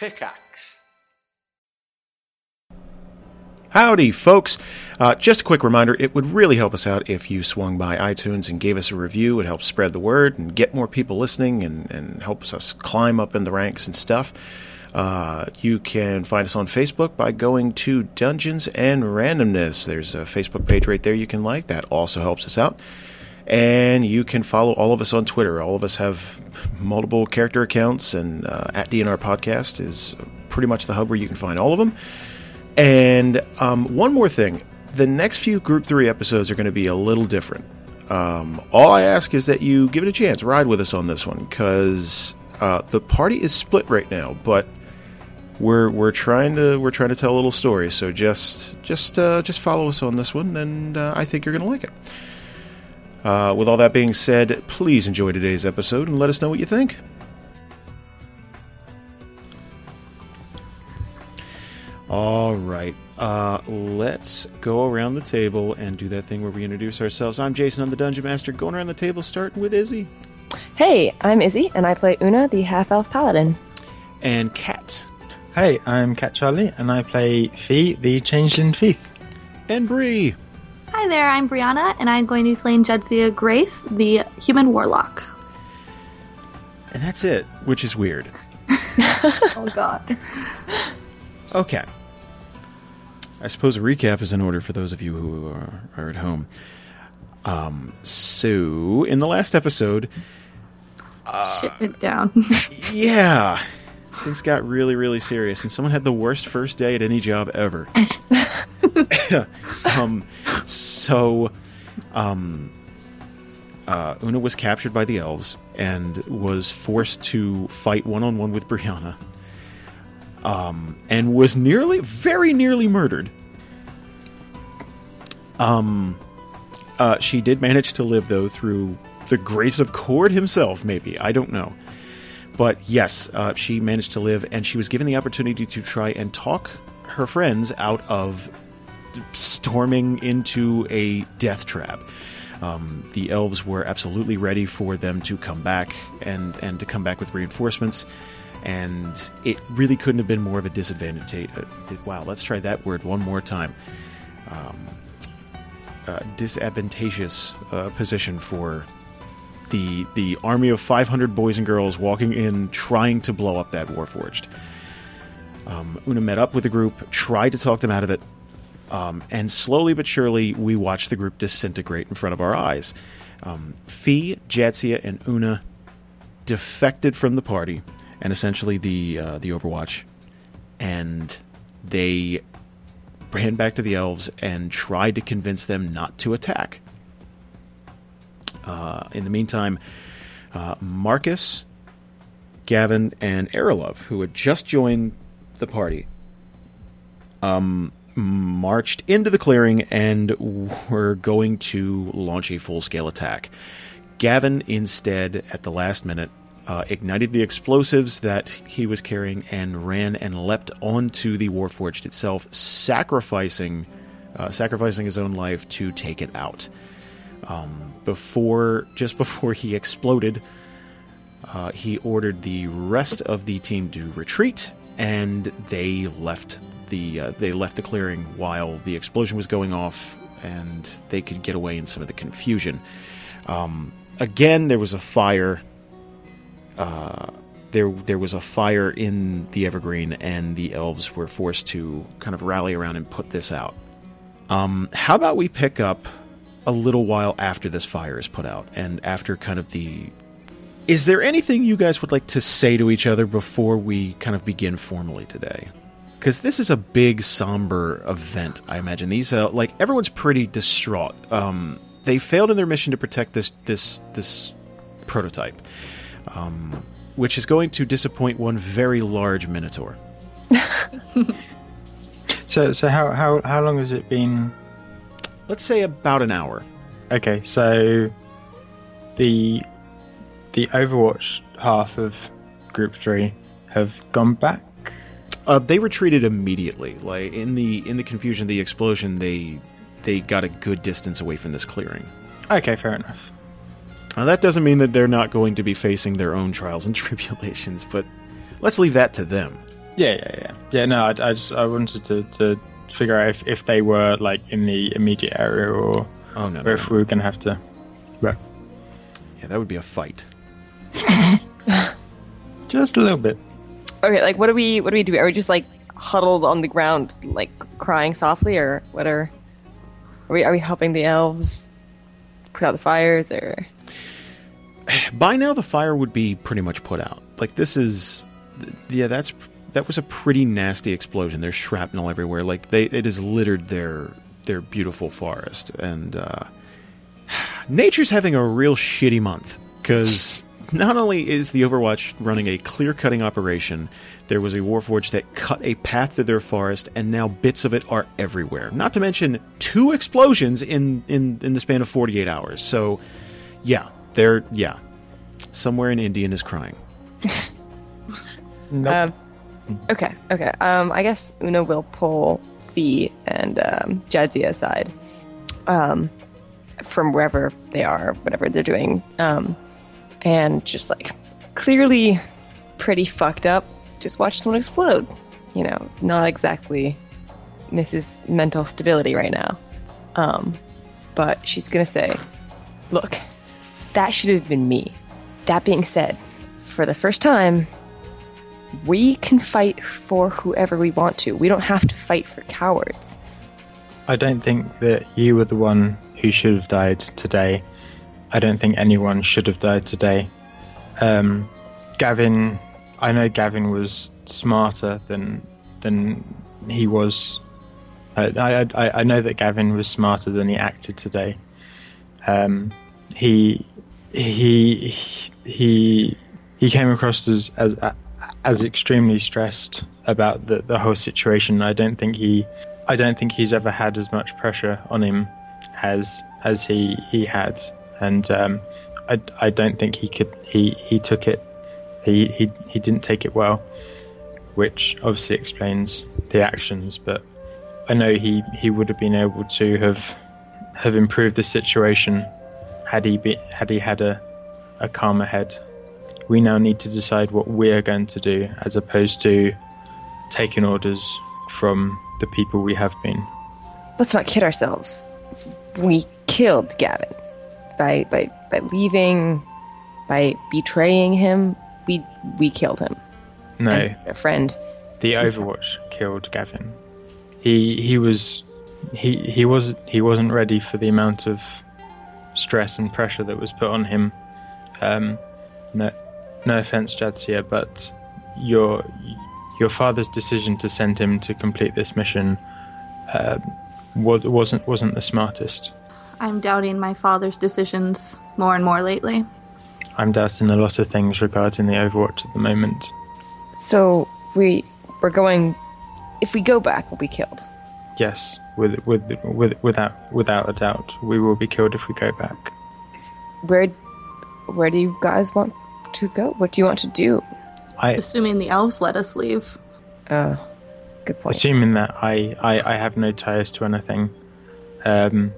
Pickaxe. Howdy, folks. Uh, just a quick reminder it would really help us out if you swung by iTunes and gave us a review. It helps spread the word and get more people listening and, and helps us climb up in the ranks and stuff. Uh, you can find us on Facebook by going to Dungeons and Randomness. There's a Facebook page right there you can like. That also helps us out. And you can follow all of us on Twitter. All of us have multiple character accounts, and uh, at DNR Podcast is pretty much the hub where you can find all of them. And um, one more thing the next few Group 3 episodes are going to be a little different. Um, all I ask is that you give it a chance, ride with us on this one, because uh, the party is split right now, but we're we're trying to we're trying to tell a little story. So just just uh, just follow us on this one, and uh, I think you're going to like it. Uh, with all that being said, please enjoy today's episode and let us know what you think. All right, uh, let's go around the table and do that thing where we introduce ourselves. I'm Jason, I'm the Dungeon Master. Going around the table, starting with Izzy Hey, I'm Izzy, and I play Una, the half elf paladin. and Cat Hey, I'm Cat Charlie, and I play Fie, the Changeling Thief. and Bree. Hi there, I'm Brianne, and I'm going to be playing Jadzia Grace, the human warlock. And that's it, which is weird. Oh god. Okay. I suppose a recap is in order for those of you who are, are at home. Um, so, in the last episode, Shit went down. yeah, things got really, really serious, and someone had the worst first day at any job ever. um, so, um, uh, Una was captured by the elves and was forced to fight one on one with Brianna. Um, and was nearly, very nearly murdered. Um, uh, she did manage to live though through the grace of Cord himself, maybe I don't know. But yes, uh, she managed to live, and she was given the opportunity to try and talk her friends out of storming into a death trap. Um, the elves were absolutely ready for them to come back and, and to come back with reinforcements, and it really couldn't have been more of a disadvantage. Uh, wow, let's try that word one more time. Um, uh, disadvantageous uh, position for the the army of 500 boys and girls walking in trying to blow up that warforged. Um, Una met up with the group, tried to talk them out of it, um, and slowly but surely we watched the group disintegrate in front of our eyes. Um, Fie, Jadzia, and Una defected from the party and essentially the uh, the Overwatch, and they ran back to the elves and tried to convince them not to attack. Uh, in the meantime, uh, Marcus, Gavin, and Arilov, who had just joined the party, um, marched into the clearing and were going to launch a full scale attack. Gavin, instead, at the last minute, uh, ignited the explosives that he was carrying and ran and leapt onto the Warforged itself, sacrificing uh, sacrificing his own life to take it out. Um, before, just before he exploded, uh, he ordered the rest of the team to retreat, and they left the uh, they left the clearing while the explosion was going off, and they could get away in some of the confusion. Um, again, there was a fire. Uh, there, there was a fire in the Evergreen, and the elves were forced to kind of rally around and put this out. Um, how about we pick up a little while after this fire is put out, and after kind of the. Is there anything you guys would like to say to each other before we kind of begin formally today? Because this is a big, somber event, I imagine. These, uh, like, everyone's pretty distraught. Um, they failed in their mission to protect this this this prototype, um, which is going to disappoint one very large minotaur. So, so how, how, how long has it been? Let's say about an hour. Okay, so the the Overwatch half of Group Three have gone back. Uh, they retreated immediately. Like in the in the confusion of the explosion, they they got a good distance away from this clearing. Okay, fair enough. Now that doesn't mean that they're not going to be facing their own trials and tribulations, but let's leave that to them. Yeah, yeah, yeah. Yeah, no, I, I just I wanted to, to figure out if, if they were like in the immediate area or, Oh no, or no, if no. we were going to have to. Right. yeah, that would be a fight. Just a little bit. Okay, like what do we what do we do? Are we just like huddled on the ground, like crying softly, or what are? Are we are we helping the elves put out the fires, or? By now, the fire would be pretty much put out. Like this is, yeah, that's that was a pretty nasty explosion. There's shrapnel everywhere. Like they, it has littered their their beautiful forest, and uh, nature's having a real shitty month because not only is the Overwatch running a clear cutting operation, there was a Warforge that cut a path through their forest, and now bits of it are everywhere. Not to mention two explosions in in in the span of 48 hours. So, yeah, they're yeah, somewhere in Indian is crying. Nope. Um, okay, okay. Um, I guess Una will pull Fie and um, Jadzia aside um, from wherever they are, whatever they're doing, um, and just like clearly pretty fucked up. Just watch someone explode. You know, not exactly Mrs. Mental Stability right now. Um, but she's gonna say, "Look, that should have been me." That being said, for the first time, we can fight for whoever we want to. We don't have to fight for cowards. I don't think that you were the one who should have died today. I don't think anyone should have died today. Um, Gavin, I know Gavin was smarter than than he was. I, I I know that Gavin was smarter than he acted today. Um, he he he he came across as as as extremely stressed about the the whole situation. I don't think he I don't think he's ever had as much pressure on him as as he he had, and um, I I don't think he could he he took it he he he didn't take it well, which obviously explains the actions. But I know he he would have been able to have have improved the situation had he be had he had a a calmer head. We now need to decide what we're going to do, as opposed to taking orders from the people we have been. Let's not kid ourselves. We killed Gavin by by by leaving, by betraying him. We we killed him. No, And he's a friend. the Overwatch killed Gavin. He he was he he was he wasn't ready for the amount of stress and pressure that was put on him. Um, no, no offense, Jadzia, but your your father's decision to send him to complete this mission uh, was, wasn't wasn't the smartest. I'm doubting my father's decisions more and more lately. I'm doubting a lot of things regarding the Overwatch at the moment. So we we're going. If we go back, we'll be killed. Yes, with with with without without a doubt, we will be killed if we go back. Where where do you guys want to go? What do you want to do? I Assuming the elves let us leave. Uh, good point. assuming that I, I, I have no ties to anything, um,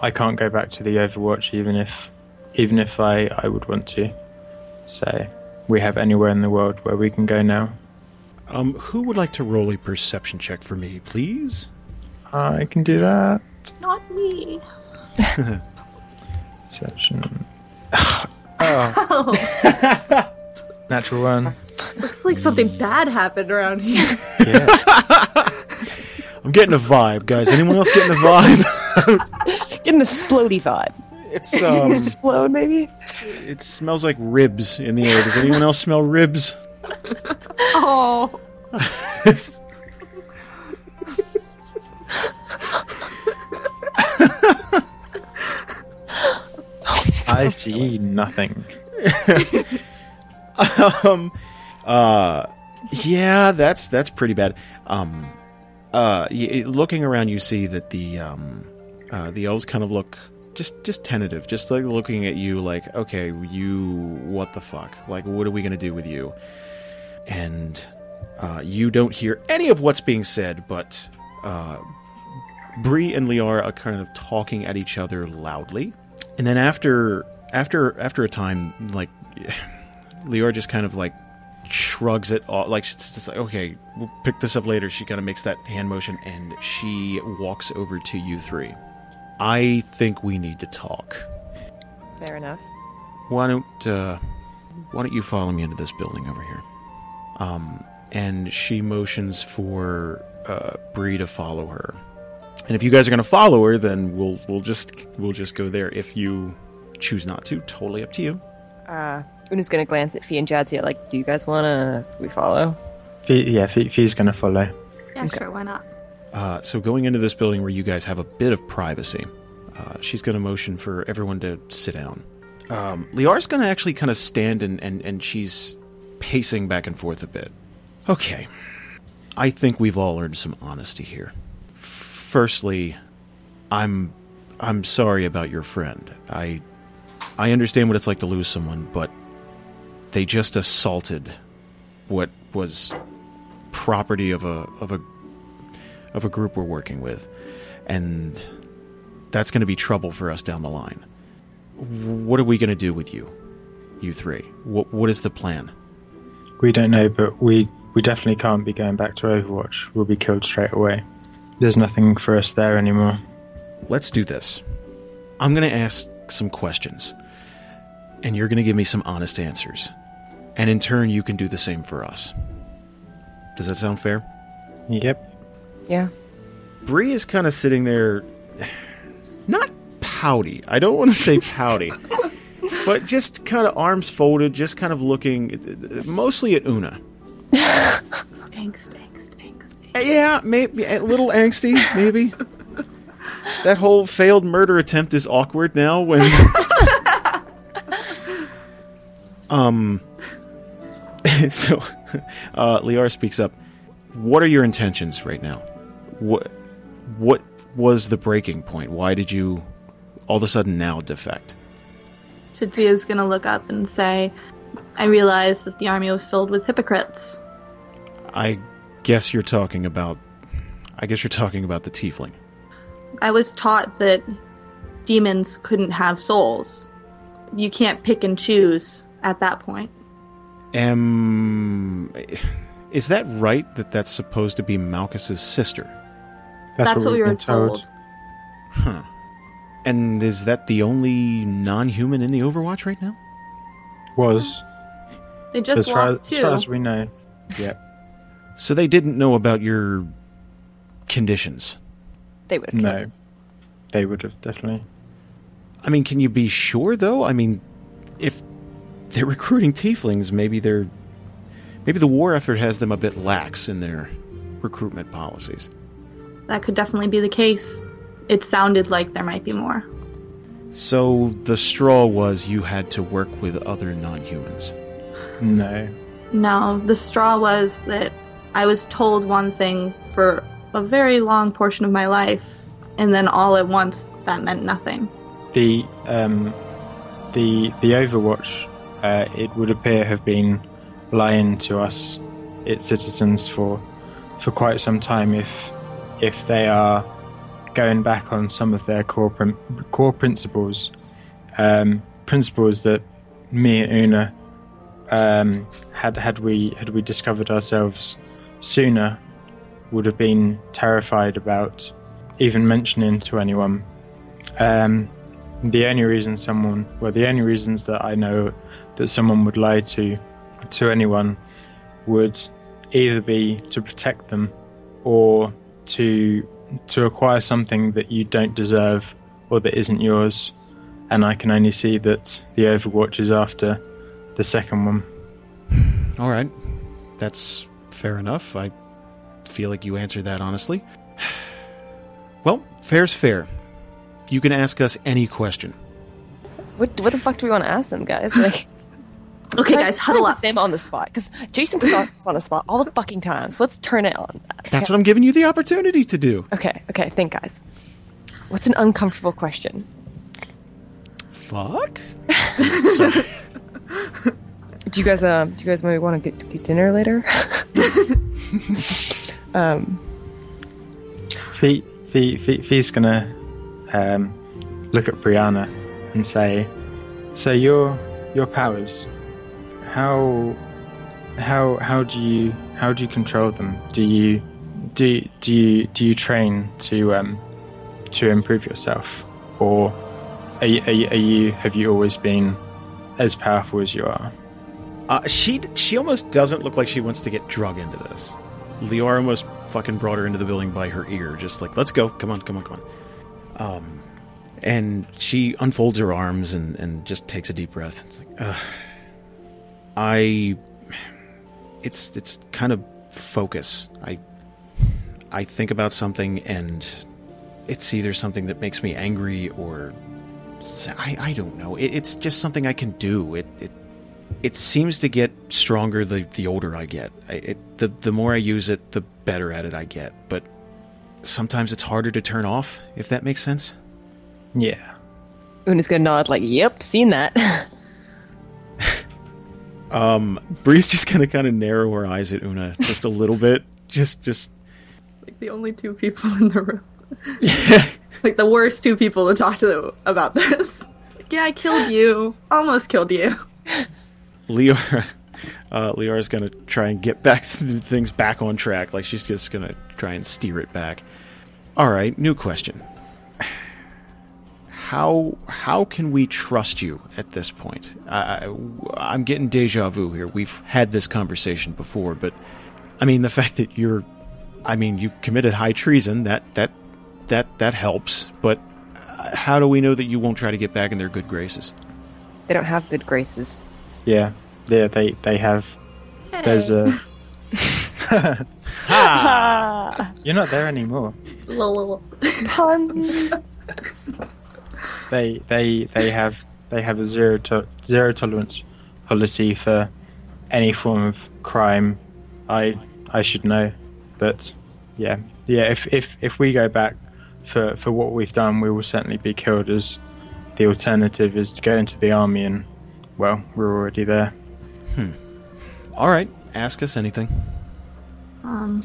I can't go back to the Overwatch even if even if I, I would want to. So we have anywhere in the world where we can go now. Um, who would like to roll a perception check for me, please? I can do that. Not me. Perception. oh. Natural one. Looks like something bad happened around here. Yeah. I'm getting a vibe, guys. Anyone else getting a vibe? Getting a splody vibe. It's um, Explode, maybe. it smells like ribs in the air. Does anyone else smell ribs? oh. I see nothing. um, uh, yeah, that's that's pretty bad. Um, uh, looking around, you see that the um, uh, the elves kind of look just just tentative, just like looking at you, like, okay, you, what the fuck? Like, what are we gonna do with you? And uh, you don't hear any of what's being said, but uh, Bree and Liara are kind of talking at each other loudly. And then after after after a time, like Lior just kind of like shrugs it off. Like she's just like, okay, we'll pick this up later. She kind of makes that hand motion and she walks over to you three. I think we need to talk. Fair enough. Why don't uh, Why don't you follow me into this building over here? Um, and she motions for uh, Bree to follow her. And if you guys are going to follow her, then we'll we'll just we'll just go there. If you choose not to, totally up to you. Uh, Una's gonna glance at Fie and Jadzia like, do you guys wanna we follow? Fie, yeah, Fie, Fie's going to follow. Yeah, Okay. sure, why not? Uh, so going into this building where you guys have a bit of privacy, uh, she's going to motion for everyone to sit down. Um, Liara's going to actually kind of stand and, and, and she's pacing back and forth a bit. Okay. I think we've all earned some honesty here. Firstly, I'm I'm sorry about your friend. I I understand what it's like to lose someone, but they just assaulted what was property of a of a of a group we're working with, and that's going to be trouble for us down the line. What are we going to do with you, you three? What what is the plan? We don't know, but we, we definitely can't be going back to Overwatch. We'll be killed straight away. There's nothing for us there anymore. Let's do this. I'm going to ask some questions, and you're going to give me some honest answers, and in turn, you can do the same for us. Does that sound fair? Yep. Yeah. Bree is kind of sitting there, not pouty. I don't want to say pouty, but just kind of arms folded, just kind of looking mostly at Una. Angst, angst, angst. Yeah, maybe a little angsty, maybe. that whole failed murder attempt is awkward now when um so uh Liara speaks up. What are your intentions right now? What what was the breaking point? Why did you all of a sudden now defect? Jadzia's gonna look up and say, I realized that the army was filled with hypocrites. I guess you're talking about I guess you're talking about the tiefling. I was taught that demons couldn't have souls. You can't pick and choose at that point. Um, is that right that that's supposed to be Malchus's sister? That's, what, we we've were been told. Huh. And is that the only non-human in the Overwatch right now? Was. They just as, far as, lost as far two. as we know. Yep. So they didn't know about your conditions. They would have No. us. They would have definitely. I mean, can you be sure though? I mean, if they're recruiting tieflings, maybe they're maybe the war effort has them a bit lax in their recruitment policies. That could definitely be the case. It sounded like there might be more. So the straw was you had to work with other non-humans. No. No, the straw was that I was told one thing for a very long portion of my life, and then all at once that meant nothing. The um, the the Overwatch, uh, it would appear have been lying to us, its citizens, for for quite some time. If if they are going back on some of their core prin- core principles, um, principles that me and Una um, had had we had we discovered ourselves sooner, would have been terrified about even mentioning to anyone. Um, the only reason someone, well, the only reasons that I know that someone would lie to to anyone would either be to protect them or to to acquire something that you don't deserve or that isn't yours. And I can only see that the Overwatch is after the second one. All right. That's fair enough. I feel like you answered that honestly. Well, fair's fair. You can ask us any question. What what the fuck do we want to ask them, guys? Like, Okay, try- guys, huddle up. Them on the spot because Jason puts us on the spot all the fucking time. So let's turn it on. That. That's what I'm giving you the opportunity to do. Okay, okay. Think, guys. What's an uncomfortable question? Fuck? Sorry. Do you guys uh do you guys maybe want to get, get dinner later? um, Fie, Fie, Fie, Fie's gonna um, look at Brianna and say, "So your your powers, how how how do you how do you control them? Do you do do you do you train to um to improve yourself, or are you, are you, are you have you always been as powerful as you are? Uh, she she almost doesn't look like she wants to get drug into this. Lior almost fucking brought her into the building by her ear, just like, let's go, come on, come on, come on. Um, and she unfolds her arms and, and just takes a deep breath. It's like, Ugh. I, it's it's kind of focus. I I think about something and it's either something that makes me angry or I, I don't know. It, it's just something I can do. It, it it seems to get stronger the, the older I get. I, it, the the more I use it, the better at it I get. But sometimes it's harder to turn off. If that makes sense. Yeah. Una's gonna nod like, "Yep, seen that." Um, Bree's just gonna kind of narrow her eyes at Una just a little bit. Just just Like the only two people in the room. like the worst two people to talk to about this. Like, yeah, I killed you. Almost killed you. Leor. Uh, Leor's gonna try and get back things back on track. Like she's just gonna try and steer it back. All right, new question. How how can we trust you at this point? I, I'm getting deja vu here. We've had this conversation before, but I mean the fact that you're, I mean you committed high treason that that that that helps. But uh, how do we know that you won't try to get back in their good graces? they don't have good graces. Yeah. Yeah. They they have. There's a. You're not there anymore. Lol. Puns. They they they have they have a zero to, zero tolerance policy for any form of crime. I I should know, but yeah yeah. If if if we go back for for what we've done, we will certainly be killed. As the alternative is to go into the army, and well, we're already there. Hmm. All right, ask us anything. Um,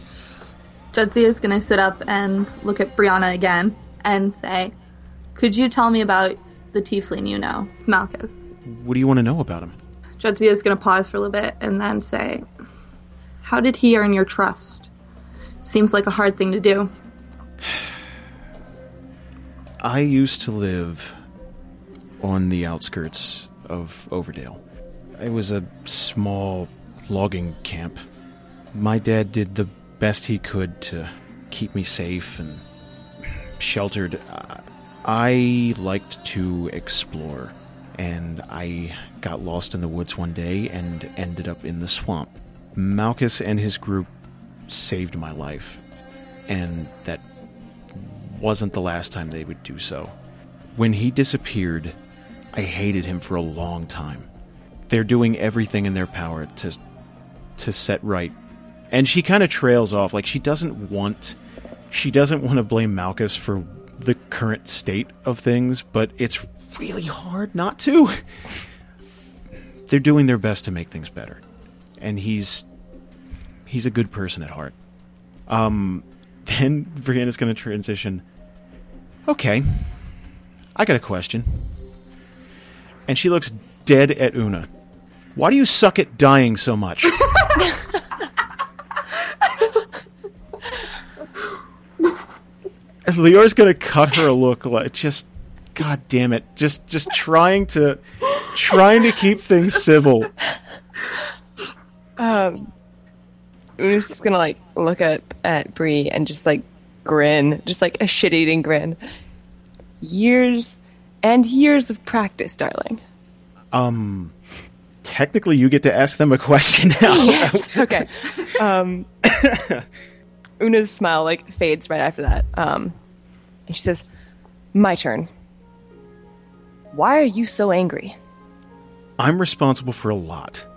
Jadzia's gonna sit up and look at Brianna again and say, "Could you tell me about the tiefling you know? It's Malchus." What do you want to know about him? Jadzia's gonna pause for a little bit and then say, "How did he earn your trust? Seems like a hard thing to do." I used to live on the outskirts of Overdale. It was a small logging camp. My dad did the best he could to keep me safe and sheltered. I- liked to explore, and I got lost in the woods one day and ended up in the swamp. Malchus and his group saved my life, and that wasn't the last time they would do so. When he disappeared, I hated him for a long time. They're doing everything in their power to to set right. And she kind of trails off like she doesn't want she doesn't want to blame Malchus for the current state of things, but it's really hard not to. They're doing their best to make things better. And he's he's a good person at heart. Um then Brianna's going to transition. Okay. I got a question. And she looks dead at Una. Why do you suck at dying so much? And Leor's gonna cut her a look like just god damn it. Just just trying to trying to keep things civil. Um, Una's just gonna like look up at Bree and just like grin, just like a shit-eating grin. Years and years of practice, darling. Um technically you get to ask them a question now. Yes. okay. Um, Una's smile like fades right after that. Um, and she says, "My turn. Why are you so angry?" I'm responsible for a lot.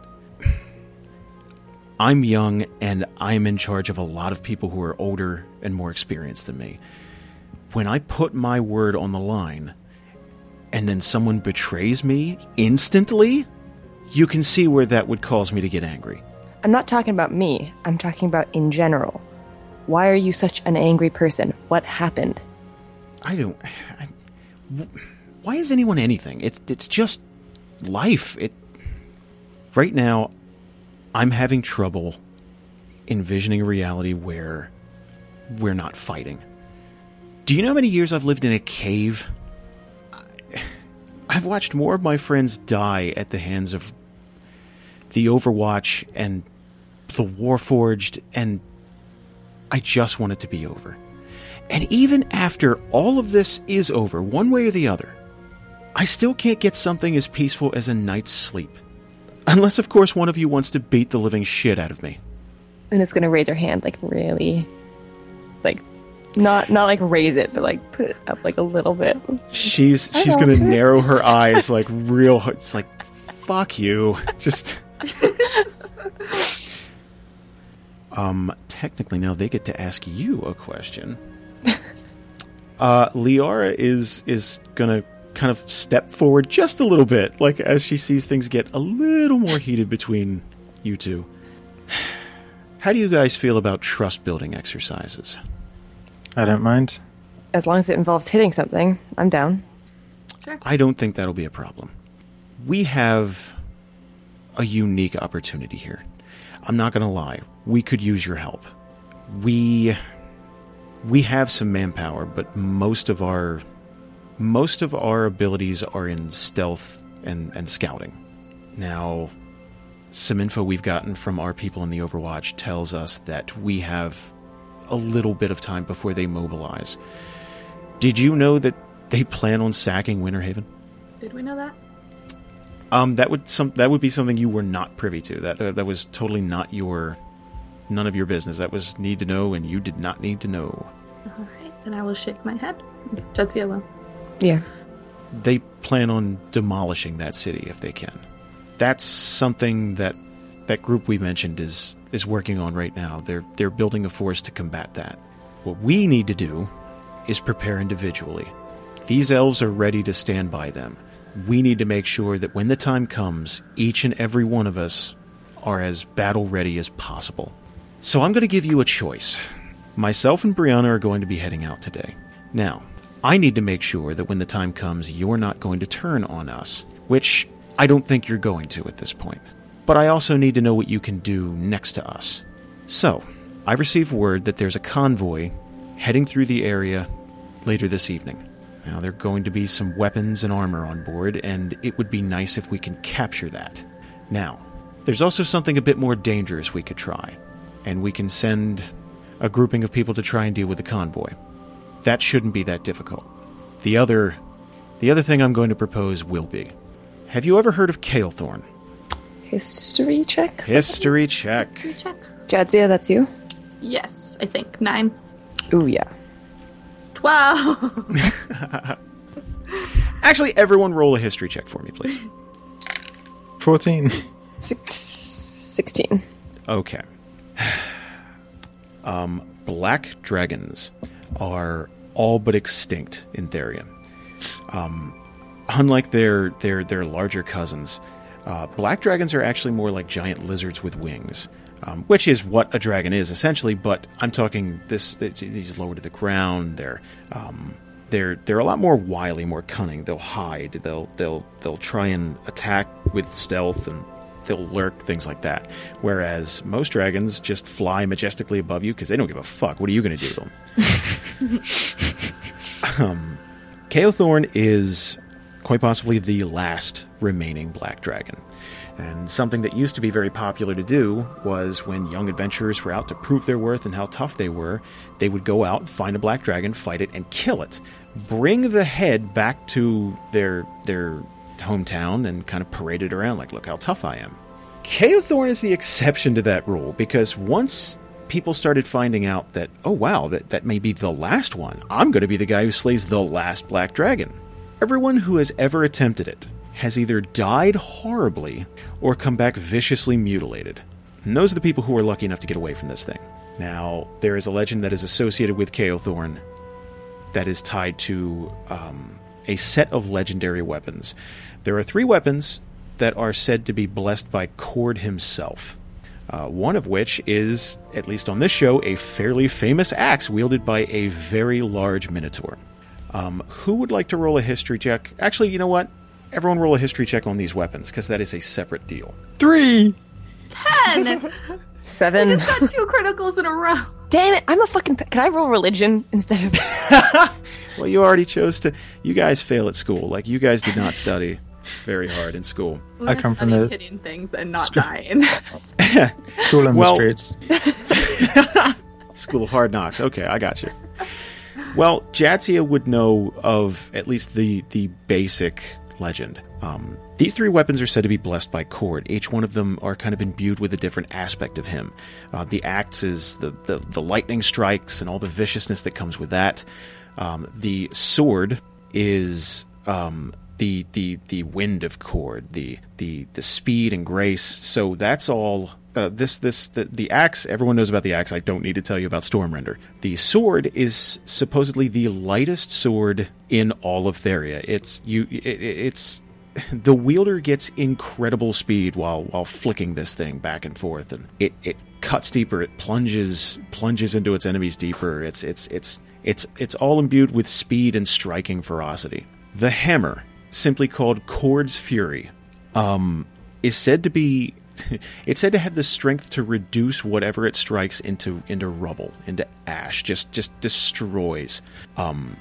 I'm young and I'm in charge of a lot of people who are older and more experienced than me. When I put my word on the line and then someone betrays me instantly, you can see where that would cause me to get angry. I'm not talking about me. I'm talking about in general. Why are you such an angry person? What happened? I don't. I, why is anyone anything? It's it's just life. It right now. I'm having trouble envisioning a reality where we're not fighting. Do you know how many years I've lived in a cave? I've watched more of my friends die at the hands of the Overwatch and the Warforged, and I just want it to be over. And even after all of this is over, one way or the other, I still can't get something as peaceful as a night's sleep. Unless, of course, one of you wants to beat the living shit out of me. And it's gonna raise her hand, like really, like not not like raise it, but like put it up like a little bit. She's she's gonna narrow her eyes like real hard. It's like, fuck you. Just. um. Technically, now they get to ask you a question. Uh, Liara is is gonna kind of step forward just a little bit, like as she sees things get a little more heated between you two. How do you guys feel about trust building exercises? I don't mind. As long as it involves hitting something, I'm down. I don't think that'll be a problem. We have a unique opportunity here. I'm not going to lie. We could use your help. We we have some manpower, but most of our most of our abilities are in stealth and, and scouting. Now, some info we've gotten from our people in the Overwatch tells us that we have a little bit of time before they mobilize. Did you know that they plan on sacking Winter Haven? Did we know that? Um, that would some that would be something you were not privy to. That uh, that was totally not your, none of your business. That was need to know, and you did not need to know. All right, then I will shake my head. Jadzia will. Yeah. They plan on demolishing that city if they can. That's something that that group we mentioned is is working on right now. They're they're building a force to combat that. What we need to do is prepare individually. These elves are ready to stand by them. We need to make sure that when the time comes, each and every one of us are as battle ready as possible. So I'm going to give you a choice. Myself and Brianna are going to be heading out today. Now, I need to make sure that when the time comes, you're not going to turn on us, which I don't think you're going to at this point. But I also need to know what you can do next to us. So, I've received word that there's a convoy heading through the area later this evening. Now, there are going to be some weapons and armor on board, and it would be nice if we can capture that. Now, there's also something a bit more dangerous we could try, and we can send a grouping of people to try and deal with the convoy. That shouldn't be that difficult. The other the other thing I'm going to propose will be. Have you ever heard of Kalethorn? History check. History check. History check. Jadzia, that's you. Yes, I think nine. Ooh yeah. Twelve. Actually, everyone roll a history check for me, please. 14. Six, 16. Okay. Um, black dragons are all but extinct in Therian. Um, unlike their their their larger cousins, uh, black dragons are actually more like giant lizards with wings, um, which is what a dragon is essentially. But I'm talking this these lower to the ground. They're um, they're they're a lot more wily, more cunning. They'll hide. They'll they'll they'll try and attack with stealth and they'll lurk things like that. Whereas most dragons just fly majestically above you because they don't give a fuck. What are you going to do to them? um, Kaothorn is quite possibly the last remaining black dragon. And something that used to be very popular to do was when young adventurers were out to prove their worth and how tough they were, they would go out, find a black dragon, fight it, and kill it. Bring the head back to their their hometown and kind of paraded around like, look how tough I am. Kaothorn is the exception to that rule because once people started finding out that, oh wow, that, that may be the last one, I'm going to be the guy who slays the last black dragon. Everyone who has ever attempted it has either died horribly or come back viciously mutilated. And those are the people who are lucky enough to get away from this thing. Now, there is a legend that is associated with Kaothorn that is tied to um, a set of legendary weapons. There are three weapons that are said to be blessed by Cord himself. Uh, one of which is, at least on this show, a fairly famous axe wielded by a very large minotaur. Um, who would like to roll a history check? Actually, you know what? Everyone roll a history check on these weapons, because that is a separate deal. Three! again. Seven. Got two criticals in a row. Damn it! I'm a fucking. Can I roll religion instead of? Well, you already chose to. You guys fail at school. Like you guys did not study very hard in school. I come from Study the- hitting things and not dying. School on Well- the streets. School of Hard Knocks. Okay, I got you. Well, Jadzia would know of at least the the basic legend. Um, these three weapons are said to be blessed by Cord. Each one of them are kind of imbued with a different aspect of him. Uh, the axe is the, the the lightning strikes and all the viciousness that comes with that. Um, the sword is um, the the the wind of Cord, the the the speed and grace. So that's all. Uh, this this the, the axe. Everyone knows about the axe. I don't need to tell you about Stormrender. The sword is supposedly the lightest sword in all of Theria. It's you. It, it's the wielder gets incredible speed while while flicking this thing back and forth, and it it cuts deeper. It plunges plunges into its enemies deeper. It's it's it's it's it's all imbued with speed and striking ferocity. The hammer, simply called Cord's Fury, um, is said to be it's said to have the strength to reduce whatever it strikes into into rubble, into ash. Just just destroys. Um,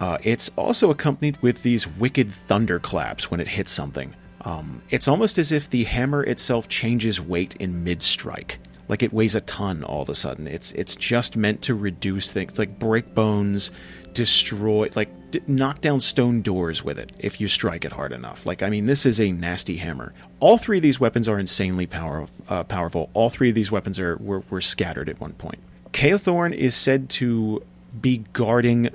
uh, it's also accompanied with these wicked thunderclaps when it hits something. Um, it's almost as if the hammer itself changes weight in mid strike, like it weighs a ton all of a sudden. It's it's just meant to reduce things, like break bones, destroy, like d- knock down stone doors with it if you strike it hard enough. Like I mean, this is a nasty hammer. All three of these weapons are insanely power, uh, powerful. All three of these weapons are were, were scattered at one point. Chaothorn is said to be guarding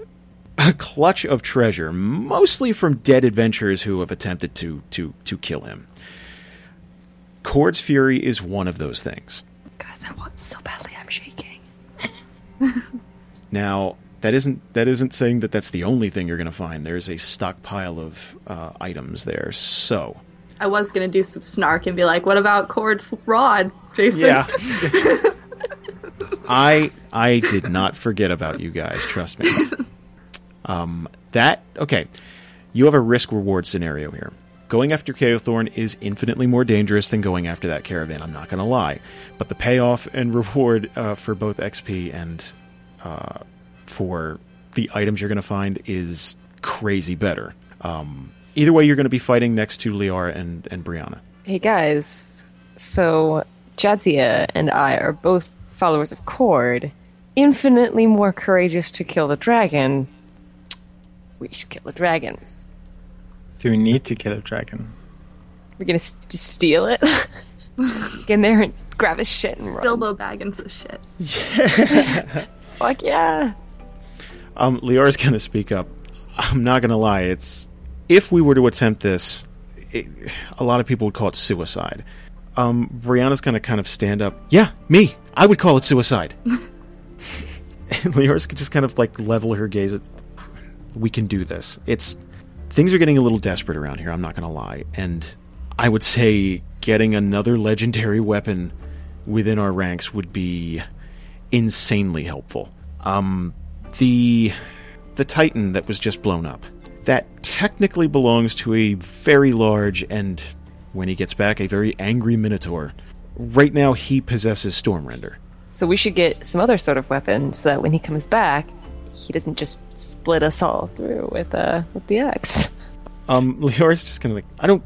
a clutch of treasure, mostly from dead adventurers who have attempted to to to kill him. Cord's Fury is one of those things. Guys, I want so badly. I'm shaking. Now, that isn't that isn't saying that that's the only thing you're going to find. There's a stockpile of uh, items there. So, I was gonna do some snark and be like, "What about Cord's rod, Jason?" yeah. I I did not forget about you guys, trust me. Um that okay. You have a risk reward scenario here. Going after Chaothorn is infinitely more dangerous than going after that caravan, I'm not going to lie. But the payoff and reward uh, for both XP and uh, for the items you're going to find is crazy better. Um, either way, you're going to be fighting next to Liara and, and Brianna. Hey guys, so Jadzia and I are both followers of Cord, infinitely more courageous to kill the dragon. We should kill the dragon. Do we need to kill a dragon? We're gonna s- just steal it, just get in there and grab his shit and run. Bilbo Baggins is shit. Fuck yeah! Um, Liara's going to speak up. I'm not going to lie. It's if we were to attempt this, it, a lot of people would call it suicide. Um, Brianna's going to kind of stand up. Yeah, me. I would call it suicide. and Liara's just kind of like level her gaze at. We can do this. It's things are getting a little desperate around here. I'm not going to lie, and I would say getting another legendary weapon within our ranks would be insanely helpful. Um, the the Titan that was just blown up that technically belongs to a very large and when he gets back a very angry Minotaur. Right now, he possesses Stormrender. So we should get some other sort of weapon so that when he comes back, he doesn't just split us all through with uh with the axe. Um, Liara's just kind of like, I don't,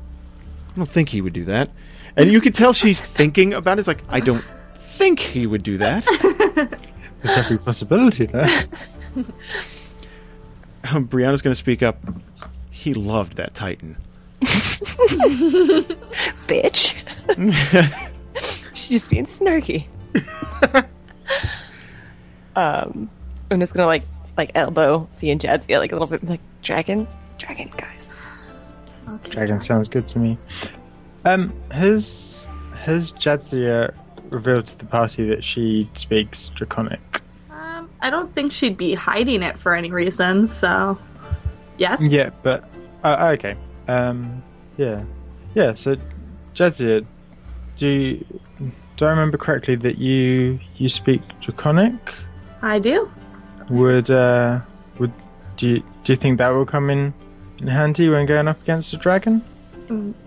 I don't think he would do that, and you can tell she's thinking about it. It's like, I don't think he would do that. There's every possibility there. Um, Brianna's going to speak up. He loved that Titan. Bitch. She's just being snarky. um, Una's gonna like like elbow Fie and Jadzia like a little bit like dragon, dragon guys. Okay. Dragon sounds good to me. Um, has has Jadzia revealed to the party that she speaks Draconic? I don't think she'd be hiding it for any reason. So, yes. Yeah, but uh, okay. Um, yeah, yeah. So, Jadzia, do you, do I remember correctly that you you speak Draconic? I do. Would uh, would do you, do you think that will come in in handy when going up against a dragon?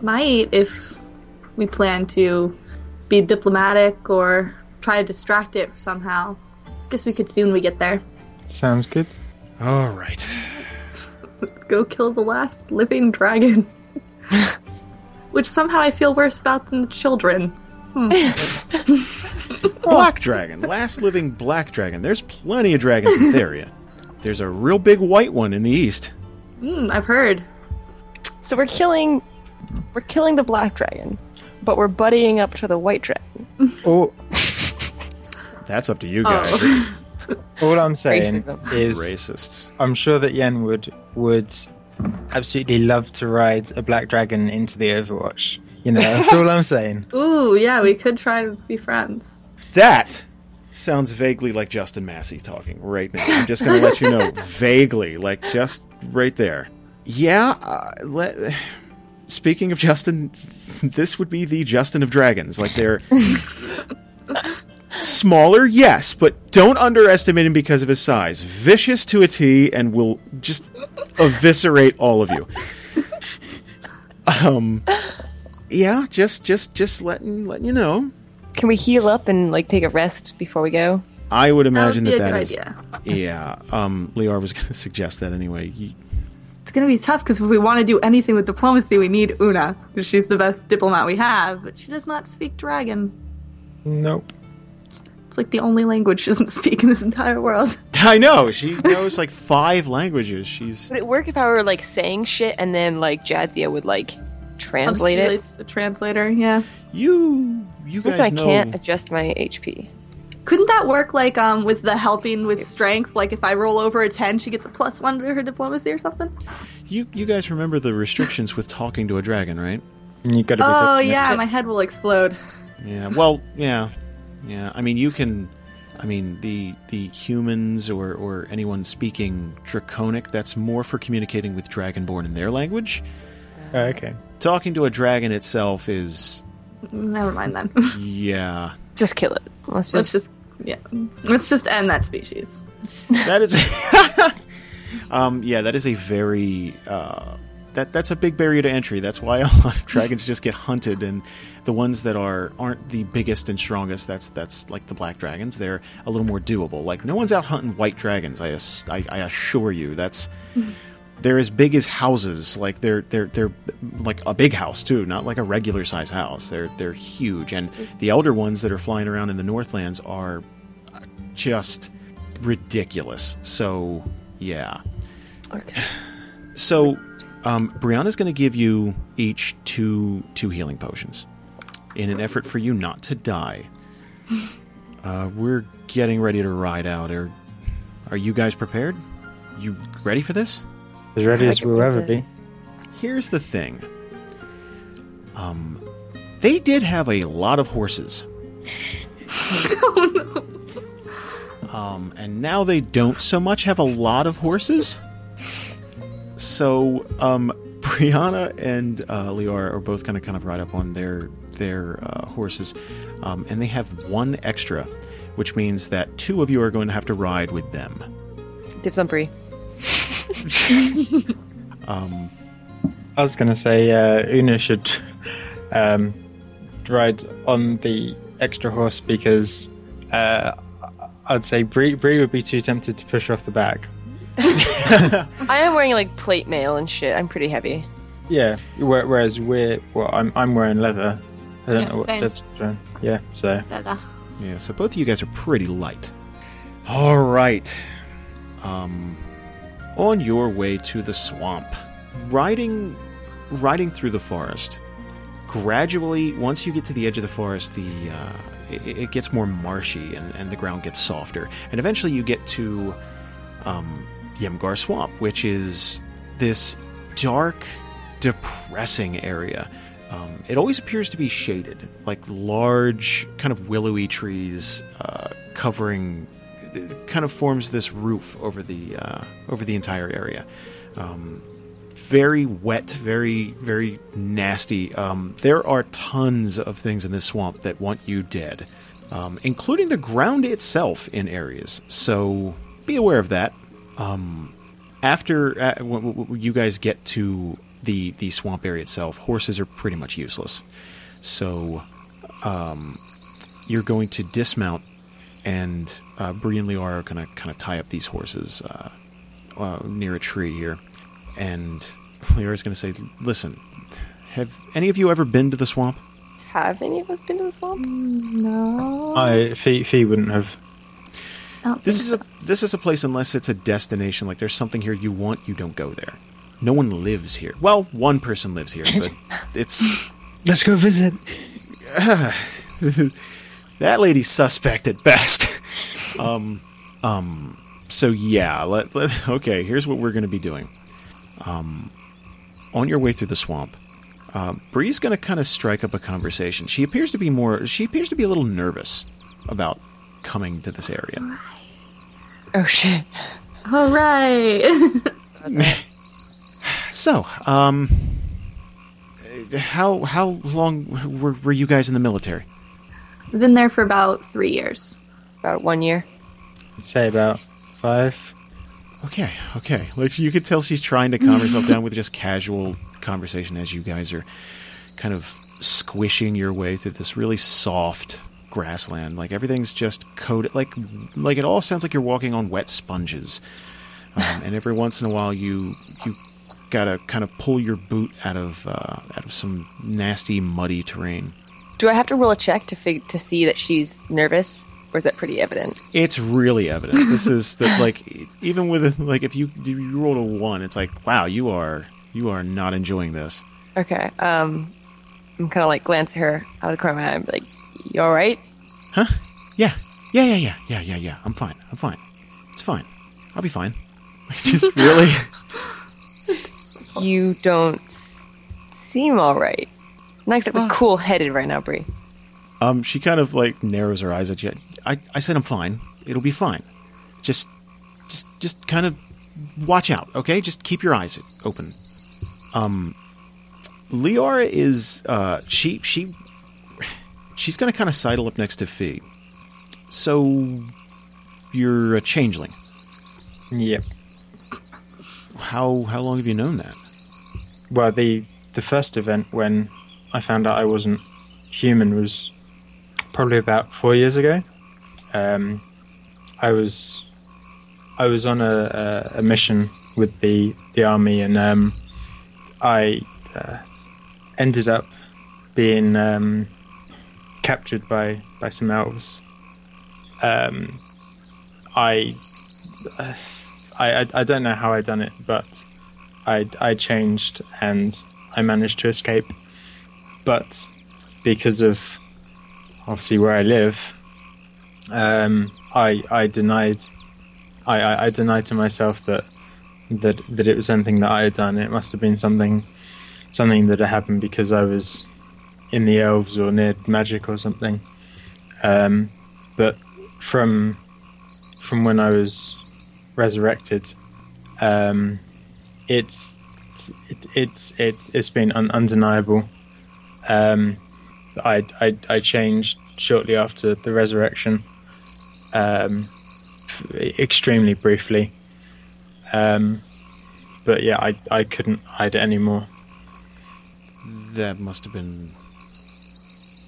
Might if we plan to be diplomatic or try to distract it somehow. Guess we could see when we get there. Sounds good. All right. Let's go kill the last living dragon. Which somehow I feel worse about than the children. Black dragon, last living black dragon. There's plenty of dragons in Theria. There's a real big white one in the east. Hmm, I've heard. So we're killing, we're killing the black dragon, but we're buddying up to the white dragon. All, That's up to you guys. Oh. all I'm saying Racism. is, Racists. I'm sure that Yen would would absolutely love to ride a black dragon into the Overwatch. You know, that's all I'm saying. Ooh, yeah, we could try to be friends. That sounds vaguely like Jason Massey talking right now. I'm just going to let you know, vaguely, like just right there. Yeah. Uh, let, speaking of Jason, this would be the Jason of Dragons. Like they're smaller, yes, but don't underestimate him because of his size. Vicious to a T, and will just eviscerate all of you. Um. Yeah, just just just letting letting you know. Can we heal up and like take a rest before we go? I would That imagine would be that a that good is. idea. Yeah. Um, Liara was going to suggest that anyway. You, It's gonna be tough because if we want to do anything with diplomacy, we need Una, because she's the best diplomat we have, but she does not speak dragon. Nope. It's like the only language she doesn't speak in this entire world. I know she knows like five languages. She's Would it work if I were like saying shit and then like Jadzia would like translate it? like, the translator, yeah. you. You Since guys I know. can't adjust my HP. Couldn't that work like um with the helping with strength? Like if I roll over a ten, she gets a plus one to her diplomacy or something? You you guys remember the restrictions with talking to a dragon, right? And you got to be. Oh yeah, my head will explode. Yeah. Well, yeah, yeah. I mean, you can. I mean, the the humans or or anyone speaking Draconic. That's more for communicating with Dragonborn in their language. Oh, okay. Talking to a dragon itself is Never mind then. Yeah. Just kill it. Let's just, Let's just yeah. Let's just end that species. That is, um, yeah, that is a very uh, that that's a big barrier to entry. That's why a lot of dragons just get hunted, and the ones that are aren't the biggest and strongest. That's that's like the black dragons. They're a little more doable. Like no one's out hunting white dragons. I I, I assure you. That's they're as big as houses. Like they're they're they're like a big house too, not like a regular size house. They're they're huge, and the elder ones that are flying around in the Northlands are just ridiculous. So yeah. okay. So um, Brianna's going to give you each two two healing potions in an effort for you not to die. Uh, we're getting ready to ride out. Are are you guys prepared? You ready for this? As ready as we'll ever be. Here's the thing. Um, they did have a lot of horses. Oh no. Um, and now they don't so much have a lot of horses. So, um, Brianna and uh, Liara are both going to kind of ride up on their their uh, horses, um, and they have one extra, which means that two of you are going to have to ride with them. Dibs on Bree. Um, I was going to say uh, Una should um, ride on the extra horse because uh, I'd say Bree, Bree would be too tempted to push her off the back. I am wearing like plate mail and shit. I'm pretty heavy. Yeah, whereas we're well, I'm I'm wearing leather. I don't Yeah, know what same. that's wearing. Yeah, so Da-da. Yeah, so both of you guys are pretty light. All right. Um on your way to the swamp, riding riding through the forest. Gradually, once you get to the edge of the forest, the uh, it, it gets more marshy and, and the ground gets softer, and eventually you get to um, Yemgar Swamp, which is this dark, depressing area. Um, it always appears to be shaded, like large, kind of willowy trees uh, covering, kind of forms this roof over the uh, over the entire area. Um, very wet, very very nasty. Um, there are tons of things in this swamp that want you dead, um, including the ground itself in areas. So be aware of that. Um, after uh, you guys get to the the swamp area itself, horses are pretty much useless. So um, you're going to dismount, and uh, Bree and Liara are going to kind of tie up these horses uh, uh, near a tree here. And Liara is going to say, "Listen, have any of you ever been to the swamp?" Have any of us been to the swamp? No. I Fie, Fie wouldn't have. This think is a this is a place unless it's a destination. Like there's something here you want, you don't go there. No one lives here. Well, one person lives here, but it's Let's go visit. that lady's suspect at best. um, um. So yeah, let, let okay. Here's what we're going to be doing. Um, on your way through the swamp, uh, Bree's going to kind of strike up a conversation. She appears to be more. She appears to be a little nervous about coming to this area. Oh shit. All right. So, um, how how long were, were you guys in the military? I've been there for about three years. About one year. I'd say about five. Okay, okay. Like you could tell she's trying to calm herself down with just casual conversation as you guys are kind of squishing your way through this really soft grassland. Like everything's just coated like like it all sounds like you're walking on wet sponges. Um, and every once in a while you you gotta kind of pull your boot out of uh, out of some nasty muddy terrain. Do I have to roll a check to fig- to see that she's nervous, or is that pretty evident? It's really evident. This is the like even with like if you if you rolled a one, it's like wow, you are you are not enjoying this. Okay. Um, I'm kind of like glance at her out of the corner of my eye and be like, "You all right?" Huh? Yeah, yeah, yeah, yeah, yeah, yeah, yeah. I'm fine. I'm fine. It's fine. I'll be fine. It's just really. You don't seem all right. Not exactly Well- cool headed right now, Bree. um, she kind of like narrows her eyes at you. I, I said I'm fine. It'll be fine. Just, just, just kind of watch out, okay? Just keep your eyes open. Um, Liara is uh, she she she's gonna kind of sidle up next to Fie. So you're a changeling. Yep. How how long have you known that? Well, the the first event when I found out I wasn't human was probably about four years ago. Um, I was I was on a, a, a mission with the the army, and um, I uh, ended up being um, captured by by some elves. Um, uh, I I I don't know how I done it, but I I changed and I managed to escape. But because of obviously where I live, um, I I denied I, I, I denied to myself that that that it was anything that I had done. It must have been something something that had happened because I was in the elves or near magic or something. Um, but from from when I was resurrected, um, it's it, it's it, it's been un- undeniable. Um, I, I I changed shortly after the resurrection, um, f- extremely briefly. Um, but yeah, I I couldn't hide it anymore. That must have been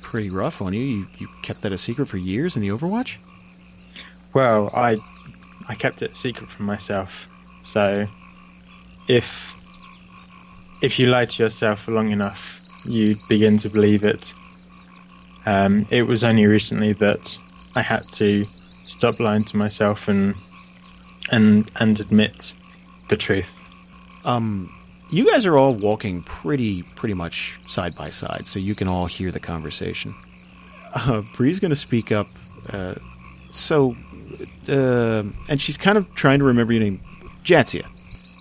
pretty rough on you. You you kept that a secret for years in the Overwatch. Well, I I kept it secret from myself. So if if you lie to yourself long enough, you begin to believe it. Um, it was only recently that I had to stop lying to myself and and and admit the truth. Um, you guys are all walking pretty pretty much side by side, so you can all hear the conversation. Uh, Bree's going to speak up. Uh, so, uh, and she's kind of trying to remember your name, Jadzia.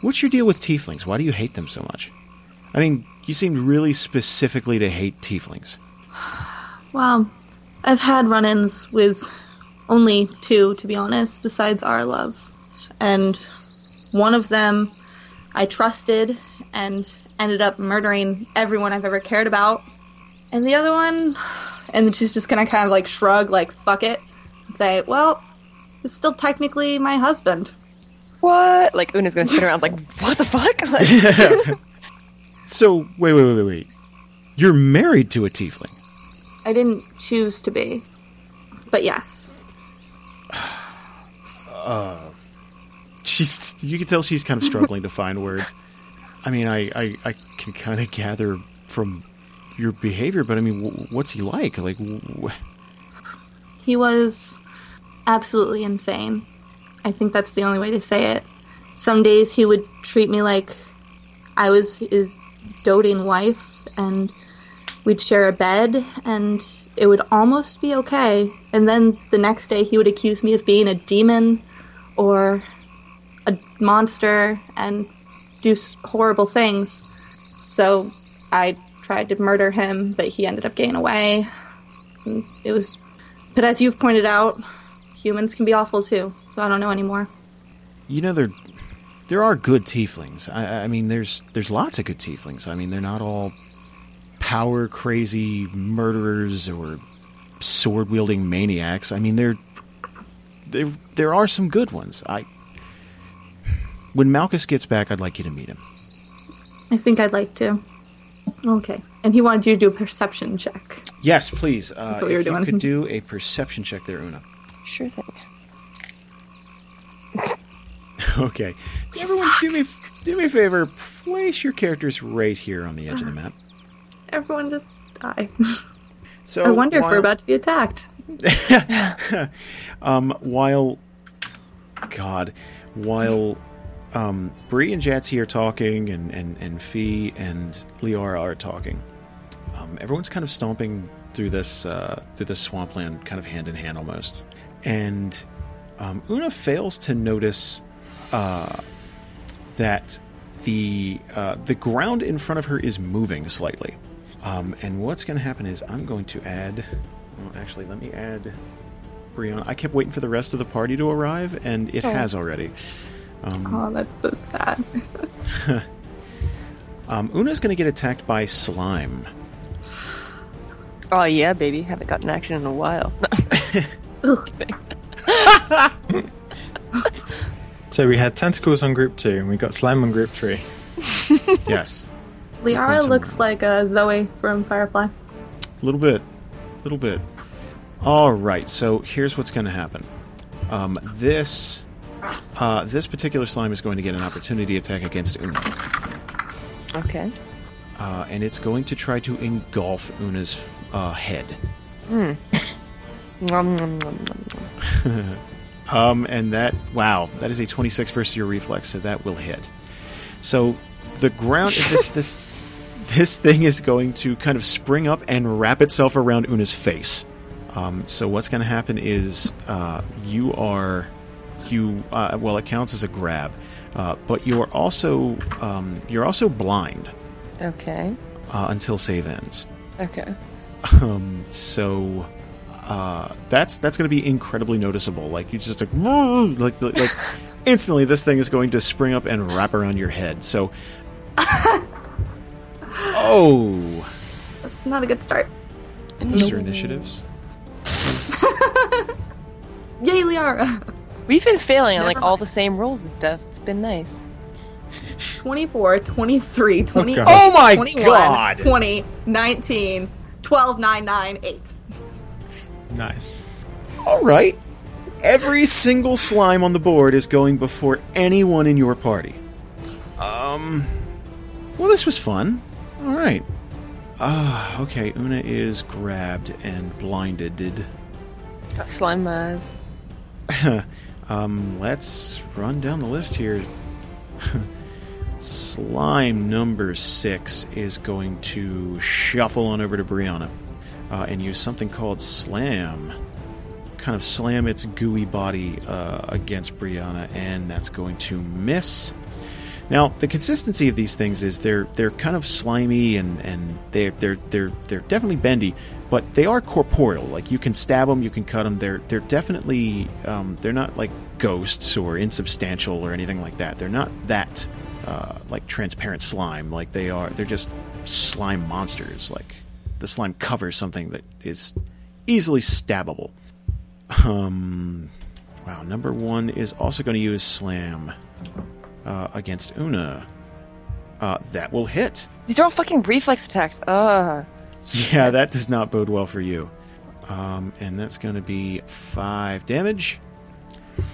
What's your deal with tieflings? Why do you hate them so much? I mean, you seemed really specifically to hate tieflings. Well, I've had run ins with only two, to be honest, besides our love. And one of them I trusted and ended up murdering everyone I've ever cared about. And the other one, and she's just gonna kind of like shrug, like, fuck it, and say, well, it's still technically my husband. What? Like Una's gonna turn around like, what the fuck? Like, So, wait, wait, wait, wait, wait. You're married to a tiefling. I didn't choose to be. But yes. Uh, she's you can tell she's kind of struggling to find words. I mean, I I, I can kind of gather from your behavior, but I mean, wh- what's he like? Like, wh- He was absolutely insane. I think that's the only way to say it. Some days he would treat me like I was his doting wife, and we'd share a bed, and it would almost be okay. And then the next day he would accuse me of being a demon or a monster and do horrible things. So I tried to murder him, but he ended up getting away. And it was but as you've pointed out, humans can be awful too, so I don't know anymore. you know, there there are good tieflings. I, I mean, there's there's lots of good tieflings. I mean, they're not all power crazy murderers or sword wielding maniacs. I mean, there there there are some good ones. I when Malchus gets back, I'd like you to meet him. I think I'd like to. Okay. And he wanted you to do a perception check. Yes, please. Uh, what you were if you doing. could do a perception check there, Una. Sure thing. Okay. Everyone, do me do me a favor. Place your characters right here on the edge of the map. Everyone just die. So I wonder if we're about to be attacked. um, while God, while um, Bree and Jatsy here talking, and and and Fie and Liara are talking, um, everyone's kind of stomping through this uh, through this swampland, kind of hand in hand almost. And um, Una fails to notice uh, that the uh, the ground in front of her is moving slightly. Um, and what's going to happen is I'm going to add. Well, actually, let me add Brianna. I kept waiting for the rest of the party to arrive, and it Oh. has already. Um, Oh, that's so sad. um, Una's going to get attacked by slime. Oh yeah, baby. Haven't gotten action in a while. Ugh. So we had tentacles on group two, and we got slime on group three. Yes, Liara looks like uh, Zoe from Firefly. a little bit, a little bit. All right, so here's what's going to happen. Um, this uh, this particular slime is going to get an opportunity attack against Una, okay. uh, and it's going to try to engulf Una's uh, head. Nom, Um, and that wow, that is a 26 versus your reflex, so that will hit. So the ground this this this thing is going to kind of spring up and wrap itself around Una's face. Um, so what's going to happen is uh, you are you uh, well it counts as a grab, uh, but you're also um, you're also blind Okay. uh, until save ends. Okay. Um, so uh, that's that's going to be incredibly noticeable. Like you just like like like, like instantly, this thing is going to spring up and wrap around your head. So, oh, That's not a good start. those are initiatives. Yay, Liara! We've been failing on like Never all the same rules and stuff. It's been nice. 24, 23, 20, God. Oh my 21, god! 20, 19, 12, 9, 9, 8. Nice. All right, every single slime on the board is going before anyone in your party. Um, well, this was fun. All right. Ah, okay. Una is grabbed and blinded. Got slime eyes. um, let's run down the list here. Slime number six is going to shuffle on over to Brianna uh, and use something called Slam. Kind of slam its gooey body uh, against Brianna, and that's going to miss. Now, the consistency of these things is they're they're kind of slimy and and they're they're they're they're definitely bendy, but they are corporeal. Like you can stab them, you can cut them. They're they're definitely um, they're not like ghosts or insubstantial or anything like that. They're not that uh, like transparent slime. Like they are. They're just slime monsters. Like the slime covers something that is easily stabbable. Um, wow. Number one is also going to use slam uh, against Una. Uh, that will hit. These are all fucking reflex attacks. Ugh. Yeah, that does not bode well for you. Um, and that's going to be five damage.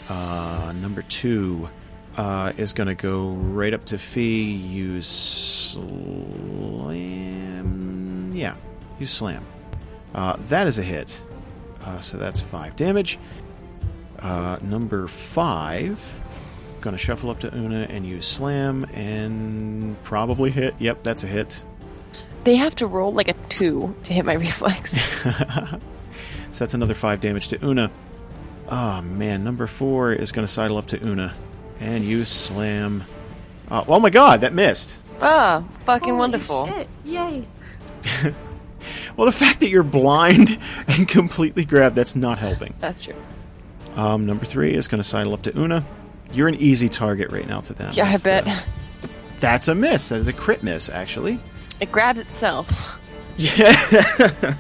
Uh, number two uh, is going to go right up to Fie. Use slam. Yeah, use slam. Uh, that is a hit. Uh, so that's five damage. Uh, number five. Going to shuffle up to Una and use slam and probably hit. Yep, that's a hit. They have to roll like a two to hit my reflex. So that's another five damage to Una. Oh man, number four is going to sidle up to Una and use slam. Uh, oh my god, that missed. ah, fucking Holy wonderful. shit, Yay. Well, the fact that you're blind and completely grabbed, that's not helping. That's true. Um, number three is going to sidle up to Una. You're an easy target right now to them. Yeah, I That's bet. the- that's a miss. That's a crit miss, actually. It grabbed itself. Yeah.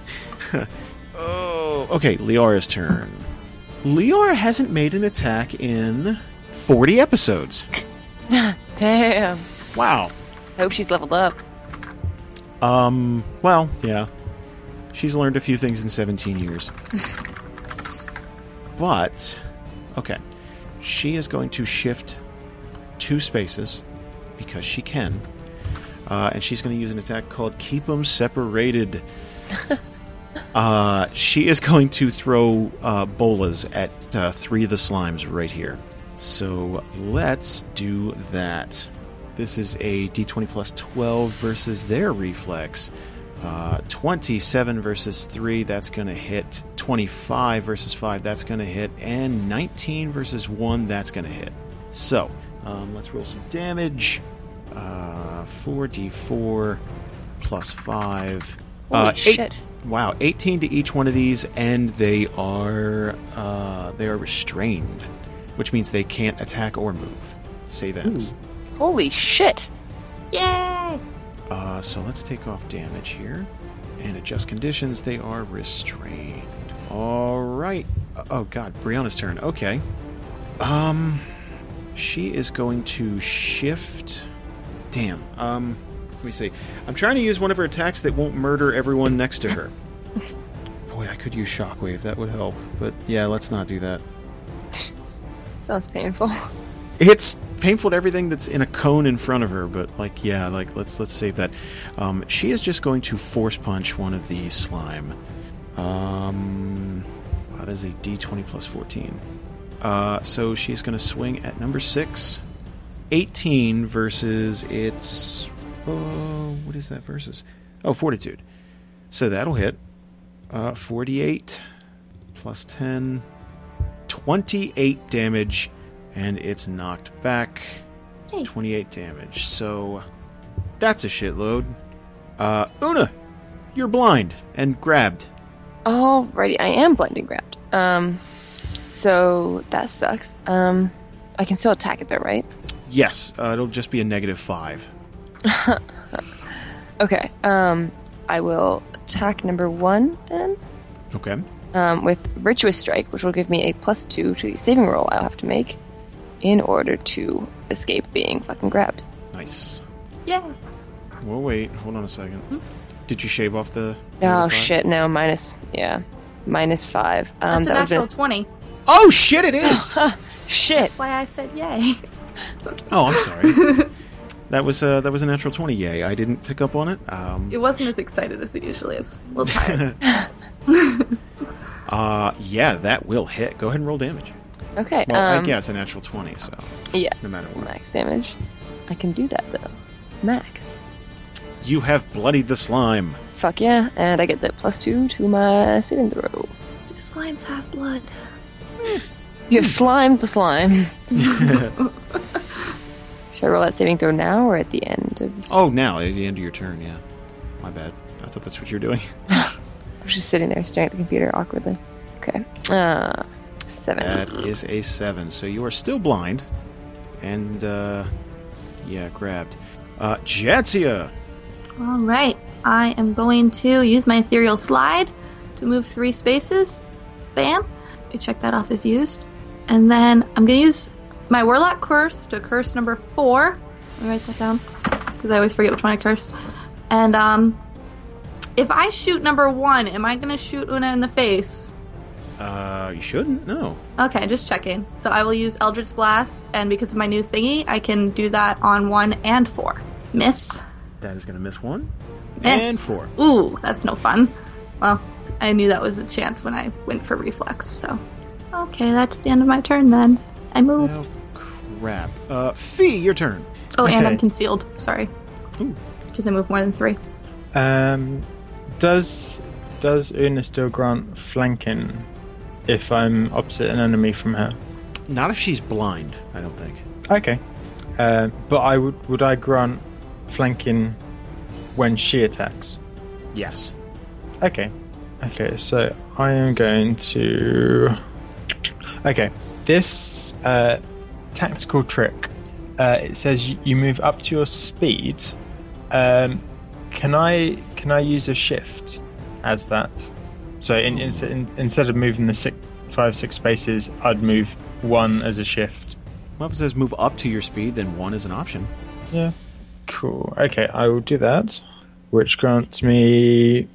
oh, okay. Liara's turn. Liara hasn't made an attack in 40 episodes. Damn. Wow. I hope she's leveled up. Um, well, yeah. She's learned a few things in 17 years. but, okay. She is going to shift two spaces because she can. Uh, and she's going to use an attack called Keep 'em Separated. uh, she is going to throw uh, bolas at uh, three of the slimes right here. So let's do that. This is a d20 plus 12 versus their reflex. Uh, 27 versus 3, that's going to hit. 25 versus 5, that's going to hit. And 19 versus 1, that's going to hit. So, um, let's roll some damage. Uh, 4d4 plus 5. Holy uh, eight- shit. Wow, 18 to each one of these, and they are uh, they are restrained, which means they can't attack or move. Save ends. Holy shit. Yay! Uh, so let's take off damage here and adjust conditions. They are restrained. All right. Uh, Oh God, Brianna's turn. Okay. Um, she is going to shift. Damn. Um, let me see. I'm trying to use one of her attacks that won't murder everyone next to her. Boy, I could use shockwave. That would help. But yeah, let's not do that. Sounds painful. It's painful to everything that's in a cone in front of her, but like, yeah, like let's let's save that. Um, she is just going to force punch one of the slime. Um, wow, that is a D20 plus 14. Uh, so she's going to swing at number six. 18 versus its. Oh, what is that versus? Oh, fortitude. So that'll hit. Uh, 48 plus 10. 28 damage, and it's knocked back. Yay. 28 damage. So that's a shitload. Uh, Una, you're blind and grabbed. Alrighty, I am blinding grabbed. Um, so that sucks. Um, I can still attack it though, right? Yes, uh, it'll just be a negative five. Okay. Um, I will attack number one then. Okay. Um, with virtuous strike, which will give me a plus two to the saving roll I'll have to make in order to escape being fucking grabbed. Nice. Yay! Well, wait. Hold on a second. Did you shave off the? Oh negative shit! No, minus yeah, minus five. Um, That's a that natural been- 20. Oh shit! It is. Shit! That's why I said yay. oh, I'm sorry. that was uh, that was a natural twenty. Yay! I didn't pick up on it. Um, It wasn't as excited as it usually is. A little tired. uh, yeah, that will hit. Go ahead and roll damage. Okay. Well, um, yeah, it's a natural twenty, so yeah. no matter what. Max damage. I can do that though. Max. You have bloodied the slime. Fuck yeah! And I get the plus two to my saving throw. Do slimes have blood? You have slimed the slime. Should I roll that saving throw now or at the end of? Oh, now at the end of your turn. Yeah, my bad. I thought that's what you were doing. I was just sitting there staring at the computer awkwardly. Okay. Uh, seven. That is a seven. So you are still blind, and uh, yeah, grabbed. Uh, Jadzia. All right. I am going to use my ethereal slide to move three spaces. Bam. I check that off as used. And then I'm going to use my warlock curse to curse number four. Let me write that down because I always forget which one I curse. And um, If I shoot number one, am I gonna shoot Una in the face? Uh, you shouldn't. No. Okay, just checking. So I will use Eldritch Blast, and because of my new thingy, I can do that on one and four. Miss. That is going to miss one. Miss. And four. Ooh, that's no fun. Well, I knew that was a chance when I went for reflex, so. Okay, that's the end of my turn then. I move. Oh, crap. Uh, Fie, your turn. Oh, and I'm concealed. Sorry. Because I move more than three. Um, does does Una still grant flanking if I'm opposite an enemy from her? Not if she's blind, I don't think. Okay, uh, but I would would I grant flanking when she attacks? Yes. Okay, okay. So I am going to. Okay, this uh, tactical trick. Uh, it says you, you move up to your speed. Um, can I can I use a shift as that? So in, in, in, instead of moving the six, five six spaces, I'd move one as a shift. Well, if it says move up to your speed, then one is an option. Yeah. Cool. Okay, I will do that, which grants me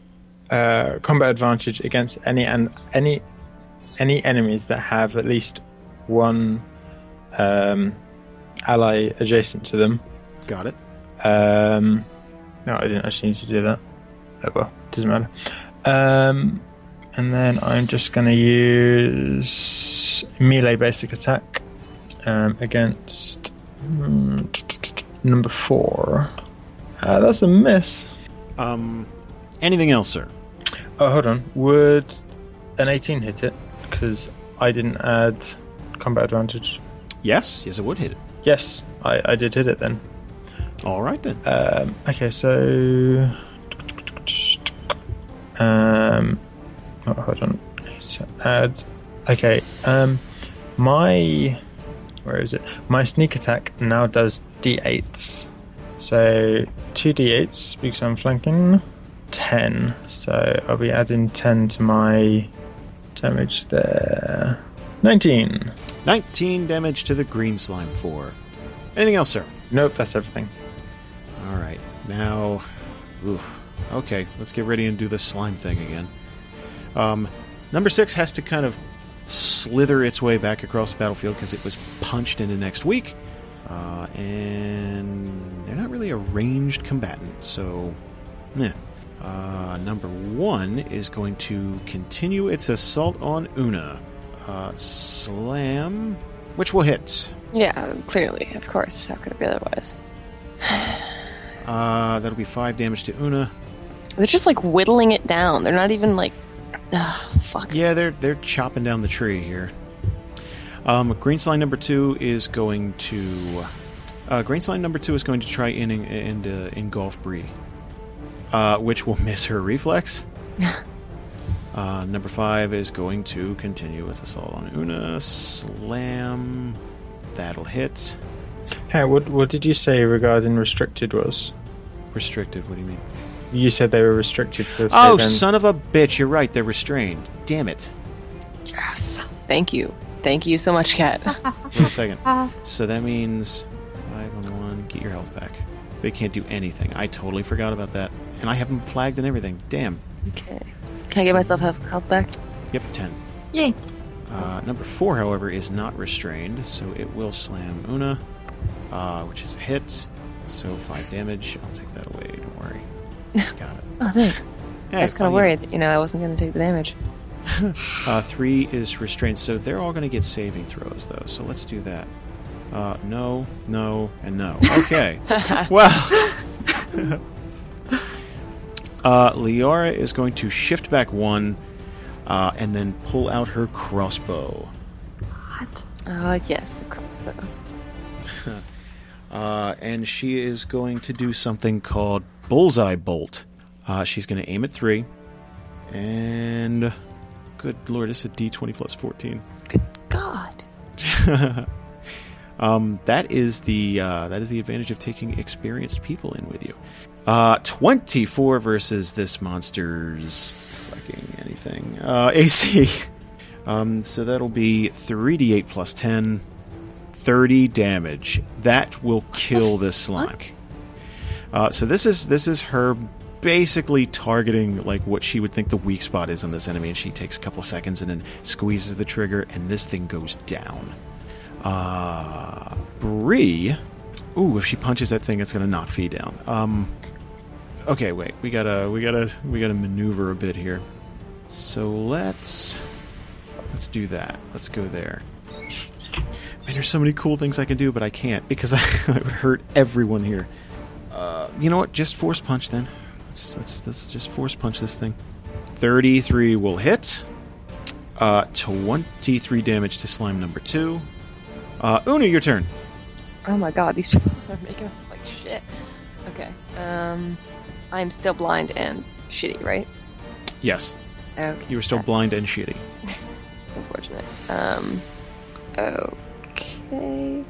uh, combat advantage against any and any any enemies that have at least one um, ally adjacent to them. Got it. Um, no, I didn't actually need to do that. Oh well, doesn't matter. Um, and then I'm just going to use melee basic attack um, against mm, number four. Uh, that's a miss. Um, anything else, sir? Oh, hold on. Would an 18 hit it? Because I didn't add combat advantage. Yes. Yes, it would hit it. Yes, I, I did hit it then. All right, then. Um, okay, so. Um, oh, hold on. Add. Okay. Um, my. Where is it? My sneak attack now does d8s. So two d8s because I'm flanking. Ten. So I'll be adding ten to my damage there. Nineteen. 19 damage to the green slime 4. Anything else, sir? Nope, that's everything. All right. Now, oof. Okay, let's get ready and do the slime thing again. Um, number six has to kind of slither its way back across the battlefield because it was punched into next week. Uh, and they're not really a ranged combatant, so. Meh. Uh, number one is going to continue its assault on Una. Uh, slam, which will hit. Yeah, clearly, of course. How could it be otherwise? Uh, that'll be five damage to Una. They're just like whittling it down. They're not even like. Ugh, fuck. Yeah, they're they're chopping down the tree here. Um, green slime number two is going to. Uh, green slime number two is going to try in and uh, engulf Bree, uh, which will miss her reflex. uh, number five is going to continue with assault on Una. Slam. That'll hit. Hey, what what did you say regarding restricted was? Restricted. What do you mean? You said they were restricted to. Oh, then- son of a bitch! You're right. They're restrained. Damn it. Yes. Thank you. Thank you so much, Cat. Wait a second. Ah. So that means five on one. Get your health back. They can't do anything. I totally forgot about that, and I have them flagged and everything. Damn. okay. Can I get myself health, health back? Yep, ten. Yay. Uh, number four, however, is not restrained, so it will slam Una, uh, which is a hit. So five damage. I'll take that away. Don't worry. Got it. Oh, thanks. Hey, I was kind of you- worried, you know, I wasn't going to take the damage. Uh, three is restrained, so they're all going to get saving throws, though. So let's do that. Uh, no, no, and no. Okay. well, uh, Liara is going to shift back one, uh, and then pull out her crossbow. What? Oh, yes, the crossbow. Uh, and she is going to do something called bullseye bolt. Uh, she's going to aim at three, and good lord, it's a D20 plus 14. Good God. Um, that is the uh, that is the advantage of taking experienced people in with you. Uh, Twenty four versus this monster's fucking anything uh, AC. Um, so that'll be three d eight plus 10, 30 damage. That will kill this slime. Uh, so this is this is her basically targeting like what she would think the weak spot is on this enemy, and she takes a couple seconds and then squeezes the trigger, and this thing goes down. Uh, Bree. Ooh, if she punches that thing, it's gonna knock Fie down. Um, okay, wait, we gotta, we gotta, we gotta maneuver a bit here. So let's, let's do that. Let's go there. Man, there's so many cool things I can do, but I can't because I, I would hurt everyone here. Uh, you know what? Just force punch then. Let's, let's, let's just force punch this thing. 33 will hit. Uh, 23 damage to slime number two. Uh, Una, your turn. Oh my god, these people are making us like shit. Okay. Um, I'm still blind and shitty, right? Yes, Okay. you were still blind and shitty. It's unfortunate. Um, okay.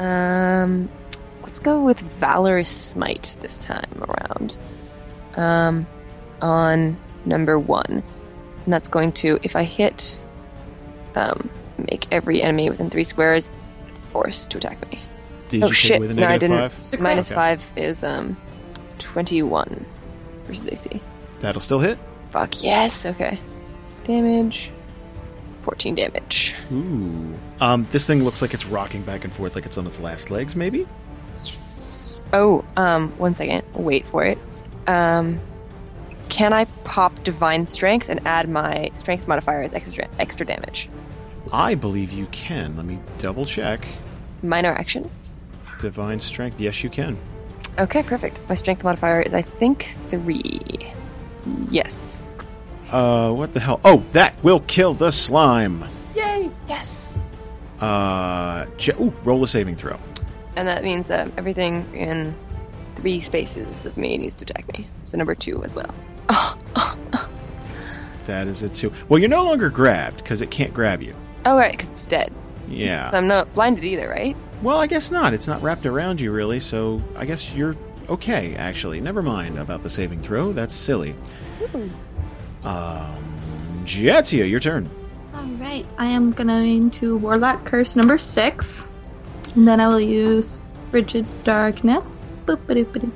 Um, let's go with Valorous Smite this time around. Um, on number one. And that's going to, if I hit, um, make every enemy within three squares forced to attack me. Did oh you shit! with a No, I didn't. five? Minus Okay. five is um, twenty-one versus AC. That'll still hit. Fuck yes. Okay. Damage. Fourteen damage. Ooh. Um, this thing looks like it's rocking back and forth like it's on its last legs, maybe? Oh, um, one second. Wait for it. Um, can I pop Divine Strength and add my Strength modifier as extra extra damage? I believe you can. Let me double check. Minor action. Divine Strength. Yes, you can. Okay, perfect. My Strength modifier is I think three. Yes. Uh, what the hell? Oh, that will kill the slime. Yay! Yes. Uh, ooh, roll a saving throw. And that means that everything in three spaces of me needs to attack me. So number two as well. That is a two. Well, you're no longer grabbed because it can't grab you. Oh, right, because it's dead. So Yeah. I'm not blinded either, right? Well, I guess not. It's not wrapped around you, really, so I guess you're okay, actually. Never mind about the saving throw. That's silly. Um, Jadzia, your turn. Alright, I am going to Warlock Curse number six. And then I will use Frigid Darkness. Boop-a-doop-a-doop.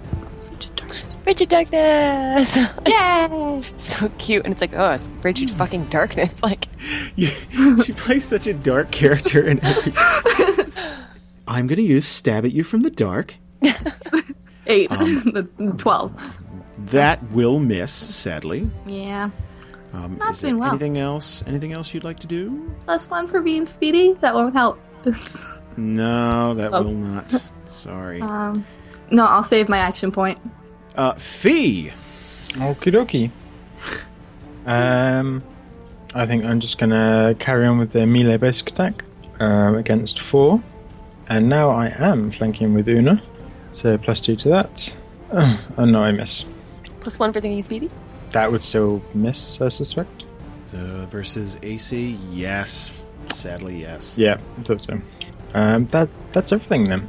Frigid Darkness. Frigid darkness! Yay! so cute. And it's like, oh, frigid fucking darkness. Like, You, she plays such a dark character in every. I'm gonna use stab at you from the dark. Eight. That's twelve. That will miss, sadly. Yeah. Um, Not is there doing well. anything else? Anything else you'd like to do? Plus one for being speedy. That won't help. No, that Oh. will not. Sorry. um, no, I'll save my action point. Uh, Fie. Okie dokie. Um, I think I'm just gonna carry on with the melee basic attack um, against four, and now I am flanking with Una, so plus two to that. Oh, oh no, I miss. plus one for thinking speedy. That would still miss, I suspect. So versus AC, yes. Sadly, yes. Yeah, I thought so. Um, that that's everything then.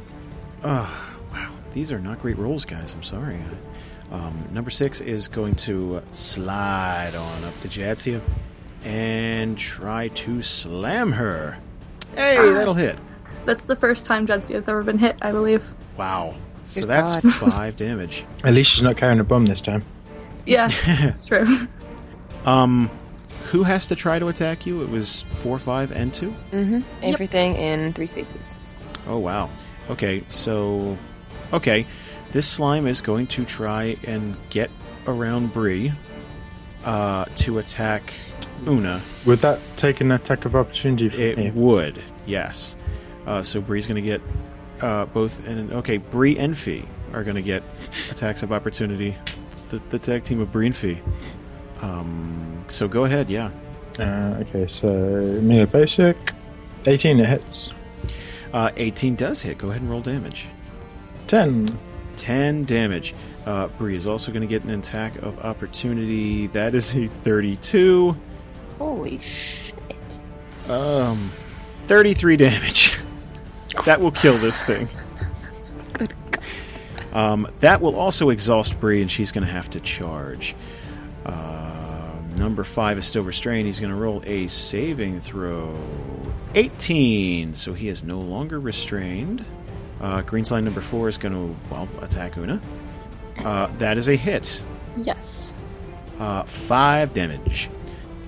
Oh, wow. These are not great rolls, guys. I'm sorry. Um, number six is going to slide on up to Jadzia and try to slam her. Hey, Ah. that'll hit. That's the first time Jadzia has ever been hit, I believe. Wow. So Good that's God. five damage. At least she's not carrying a bomb this time. Yeah, that's true. Um, who has to try to attack you? It was four, five, and two. Mm-hmm. Everything in three spaces. Oh wow. Okay, so okay, this slime is going to try and get around Bree uh, to attack Una. Would that take an attack of opportunity from It me? would, yes. Uh, so Bree's going to get uh, both, and okay, Bree and Fie are going to get attacks of opportunity. The, the tag team of Bree and Fie. Um, so go ahead, yeah. Uh, okay, so melee basic, 18 it hits, Uh, 18 does hit. Go ahead and roll damage. 10. 10 damage. Uh, Bree is also going to get an attack of opportunity. That is a 32. Holy shit. Um, 33 damage. that will kill this thing. Good God. Um, that will also exhaust Bree, and she's going to have to charge. Uh, number 5 is still restrained. He's going to roll a saving throw. 18. So he is no longer restrained. Uh, green slime number 4 is going to, well, attack Una. Uh, that is a hit. Yes. Uh, five damage.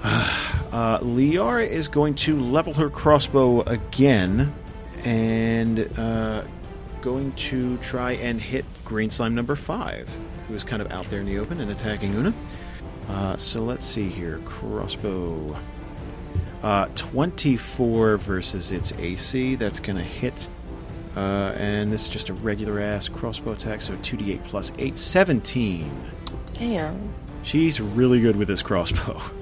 Uh, Liara is going to level her crossbow again and uh, going to try and hit green slime number five, who is kind of out there in the open and attacking Una. Uh, so let's see here. Crossbow. Uh, 24 versus its AC. That's going to hit. Uh, and this is just a regular ass crossbow attack, so 2d8 plus 8. 17. Damn. She's really good with this crossbow.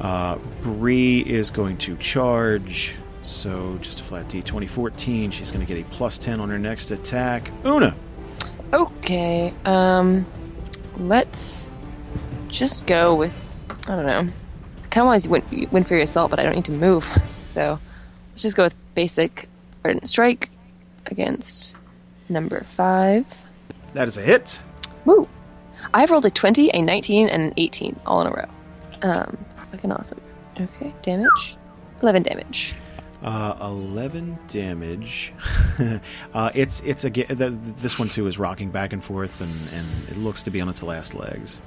Uh, Bree is going to charge. So just a flat D. 2014. She's going to get a plus 10 on her next attack. Una! Okay. Um, let's just go with I don't know. Kind of want to win, win for your assault, but I don't need to move. So let's just go with basic ardent strike against number five. That is a hit. Woo! I've rolled a 20, a 19, and an 18 all in a row. Um, fucking awesome. Okay, damage. 11 damage. Uh, 11 damage. uh, it's it's a this one too is rocking back and forth, and, and it looks to be on its last legs.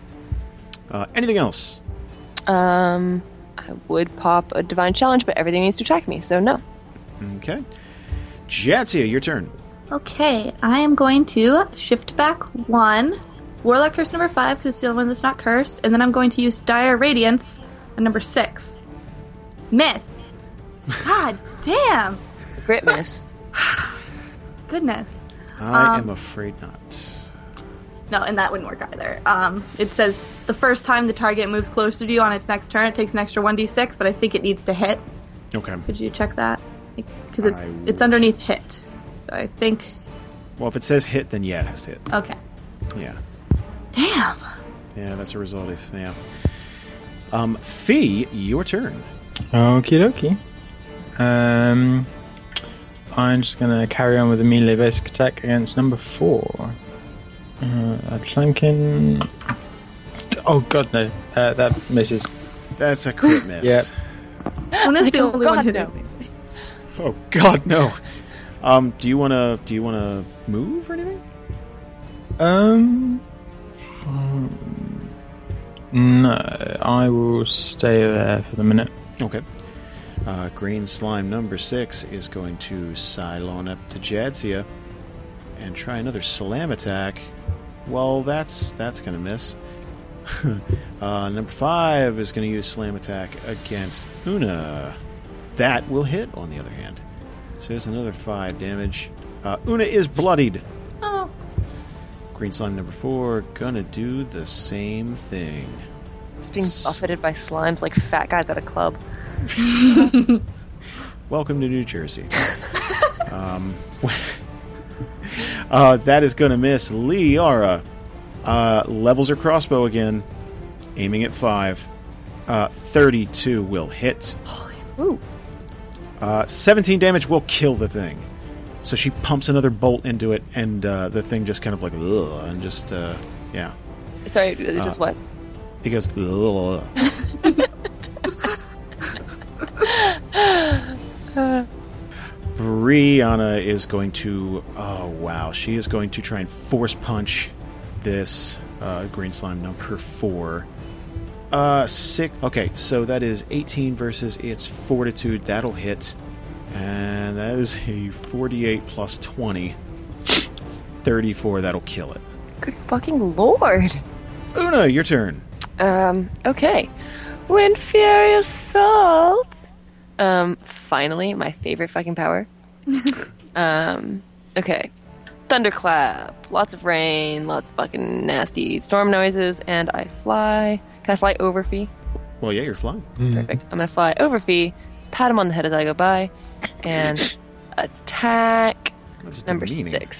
Uh, anything else? Um, I would pop a divine challenge, but everything needs to attack me, so no. Okay. Jadzia, your turn. Okay, I am going to shift back one. Warlock curse number five because it's the only one that's not cursed, and then I'm going to use dire radiance on number six. Miss. God damn. Grit miss. Goodness. I Um, am afraid not. No, and that wouldn't work either. Um, it says the first time the target moves closer to you on its next turn, it takes an extra 1d6, but I think it needs to hit. Okay. Could you check that? Because it's I it's underneath hit. So I think Well, if it says hit, then yeah, it has to hit. okay. Yeah. Damn. Yeah, that's a result if yeah. Um, Fie, your turn. Okie dokie. Um, I'm just gonna carry on with the melee basic attack against number four. Uh, a flanking. Oh god, no. Uh, that misses. That's a crit miss. Yep. One is Like, the oh, only God, one hitting no. Oh God, no. Um, do you wanna do you wanna move or anything? Um. hmm, No, I will stay there for the minute. Okay. Uh, green slime number six is going to Cylon up to Jadzia and try another slam attack. Well, that's that's gonna miss. uh, number five is going to use slam attack against Una. That will hit. On the other hand, so there's another five damage. Uh, Una is bloodied. Oh. Green slime number four gonna do the same thing. Just being buffeted by slimes like fat guys at a club. Welcome to New Jersey. um, uh, that is going to miss. Liara uh, levels her crossbow again, aiming at five. Uh, 32 will hit. Ooh. Uh, 17 damage will kill the thing. So she pumps another bolt into it, and uh, the thing just kind of like, ugh, and just, uh, yeah. Sorry, just what? He goes, ugh. Brianna is going to. Oh wow, she is going to try and force punch this uh, green slime number four. Uh, six. Okay, so that is 18 versus its fortitude. That'll hit, and that is a 48 plus 20. 34. That'll kill it. Good fucking lord. Una, your turn. Um, okay. Wind Fury Assault! Um, finally, my favorite fucking power. um, okay. Thunderclap. Lots of rain, lots of fucking nasty storm noises, and I fly. Can I fly over Fie? Well, yeah, you're flying. Perfect. I'm gonna fly over Fie, pat him on the head as I go by, and attack That's number demeaning. six.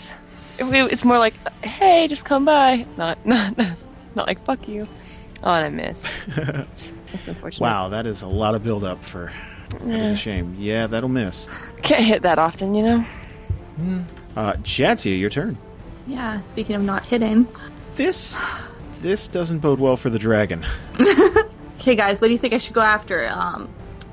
It- it- it's more like, hey, just come by. Not, not, not like fuck you. Oh, and I missed. That's unfortunate. Wow, that is a lot of build up for. That is a shame. Yeah, that'll miss. Can't hit that often, you know? Uh, Jadzia, your turn. Yeah, speaking of not hitting. This this doesn't bode well for the dragon. Okay, guys, what do you think I should go after? Um,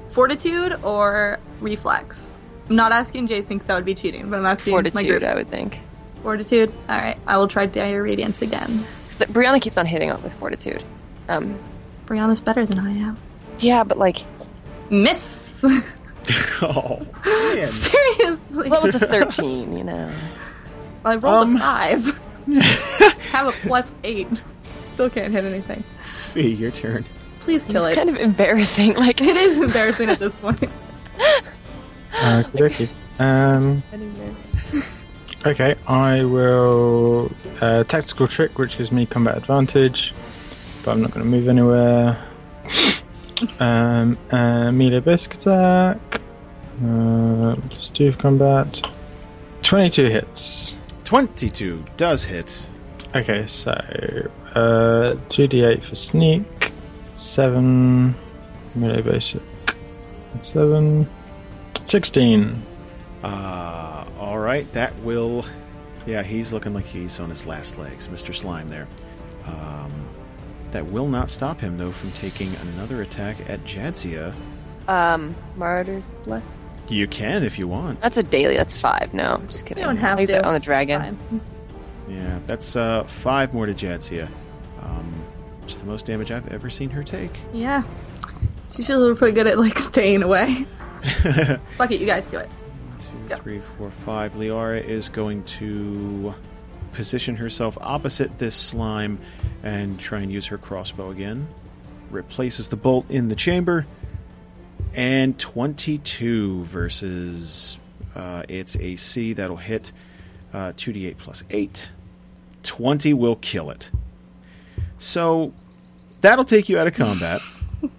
fortitude or reflex? I'm not asking Jason because that would be cheating, but I'm asking my Fortitude, group. I would think. Fortitude. All right, I will try dire radiance again. that Brianna keeps on hitting on with fortitude. Um, Brianna's better than I am. yeah, but like Miss. oh, man. Seriously. that was a thirteen, you know. I rolled Um. a five. Have a plus eight. Still can't hit anything. Fie, your turn. Please kill It's it. kind of embarrassing. Like It is embarrassing at this point. Uh, okay. Um, okay, I will uh, tactical trick, which gives me combat advantage, but I'm not going to move anywhere. Um, uh, melee basic attack. Uh, two combat. Twenty-two hits. 22 does hit. Okay, so uh, two d8 for sneak, seven melee basic, seven, sixteen. Uh, all right, that will. Yeah, he's looking like he's on his last legs, Mr. Slime there. Um, that will not stop him, though, from taking another attack at Jadzia. um, Martyr's Bless. You can if you want. That's a daily. That's five. No, I'm just kidding. You don't have Leave to. that on the dragon. Yeah, that's uh, five more to Jadzia. Um, it's the most damage I've ever seen her take. Yeah. She's usually pretty good at like staying away. Fuck it, you guys do it. Two, Yeah. three, four, five. Liara is going to position herself opposite this slime and try and use her crossbow again. Replaces the bolt in the chamber. And 22 versus uh, its AC. That'll hit uh, 2d8 plus 8. 20 will kill it. So that'll take you out of combat.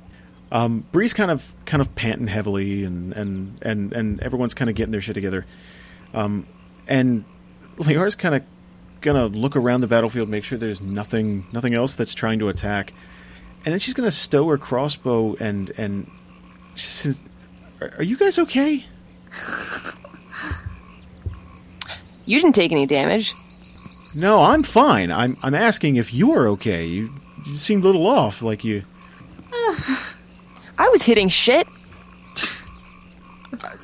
Um, Bree's kind of kind of panting heavily, and and and and everyone's kind of getting their shit together. Um, and Liara's kind of gonna look around the battlefield, make sure there's nothing nothing else that's trying to attack, and then she's gonna stow her crossbow and and says, "Are, are you guys okay?" You didn't take any damage. No, I'm fine. I'm I'm asking if you are okay. You, you seemed a little off, like you. I was hitting shit.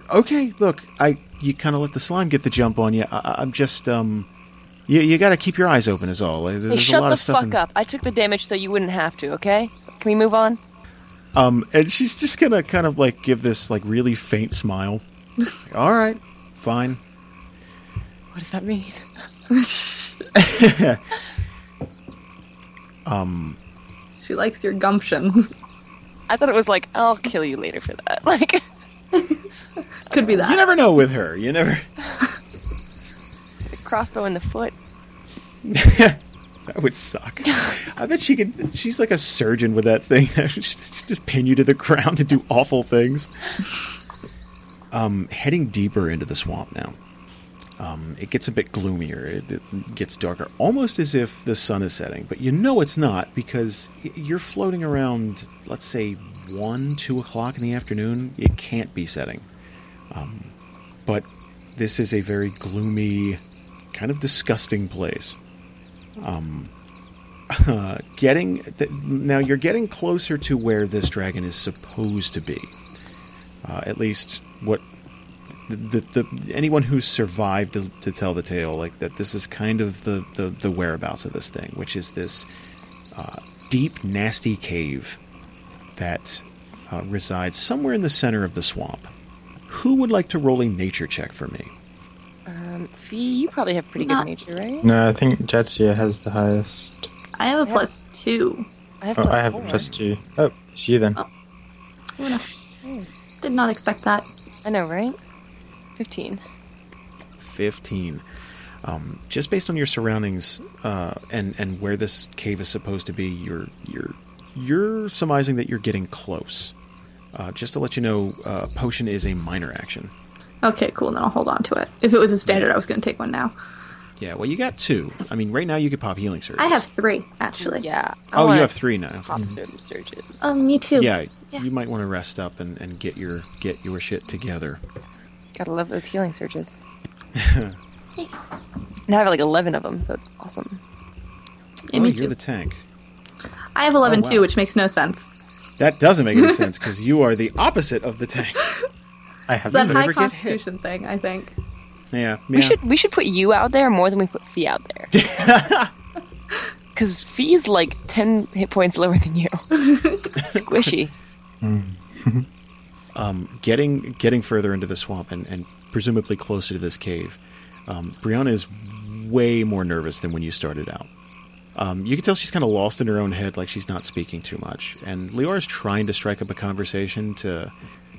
Okay, look, I you kind of let the slime get the jump on you. I, I- I'm just um, you you got to keep your eyes open, is all. There's Hey, a shut lot the of stuff. fuck in- up. I took the damage so you wouldn't have to. Okay? Can we move on? Um, and she's just gonna kind of like give this like really faint smile. all right, fine. What does that mean? Um, She likes your gumption. I thought it was like I'll kill you later for that. Like Could be that. you never know with her. You never. Crossbow in the foot. that would suck. I bet she could. She's like a surgeon with that thing. She just pin you to the ground and do awful things. Um, heading deeper into the swamp now. Um, it gets a bit gloomier. It, it gets darker, almost as if the sun is setting. But you know it's not because you're floating around. Let's say one, two o'clock in the afternoon. It can't be setting. Um, but this is a very gloomy, kind of disgusting place. Um, uh, getting th- now, you're getting closer to where this dragon is supposed to be. Uh, at least what the, the, the anyone who's survived to, to tell the tale, like that, this is kind of the, the, the whereabouts of this thing, which is this uh, deep, nasty cave that uh, resides somewhere in the center of the swamp. Who would like to roll a nature check for me? Um, Fie, you probably have pretty good nature, right? No, I think Jadzia has the highest. I have a plus two. I have Oh, plus I have four. a plus two. Oh, it's you then. Oh. Oh, no. Did not expect that. I know, right? Fifteen. 15. Um, just based on your surroundings uh, and and where this cave is supposed to be, you're you're you're surmising that you're getting close. Uh, just to let you know, uh, potion is a minor action. Okay, cool. Then I'll hold on to it. If it was a standard, I was going to take one now. Yeah, well, you got two. I mean, right now you could pop healing surges. I have three, actually. Yeah. I Oh, you have three now. Pop certain surges. Um, me too. Yeah, Yeah. you might want to rest up and, and get your get your shit together. Gotta love those healing surges. and I have like eleven of them, so it's awesome. Yeah, oh, me you're too. the tank. I have 11 Oh, wow. too, which makes no sense. That doesn't make any sense because you are the opposite of the tank. I have That high constitution thing, I think. Yeah, We should we should put you out there more than we put Fie out there. because Fie's like 10 hit points lower than you. Squishy. um, getting getting further into the swamp and, and presumably closer to this cave, um, Brianna is way more nervous than when you started out. Um, you can tell she's kind of lost in her own head, like she's not speaking too much. And Liara is trying to strike up a conversation to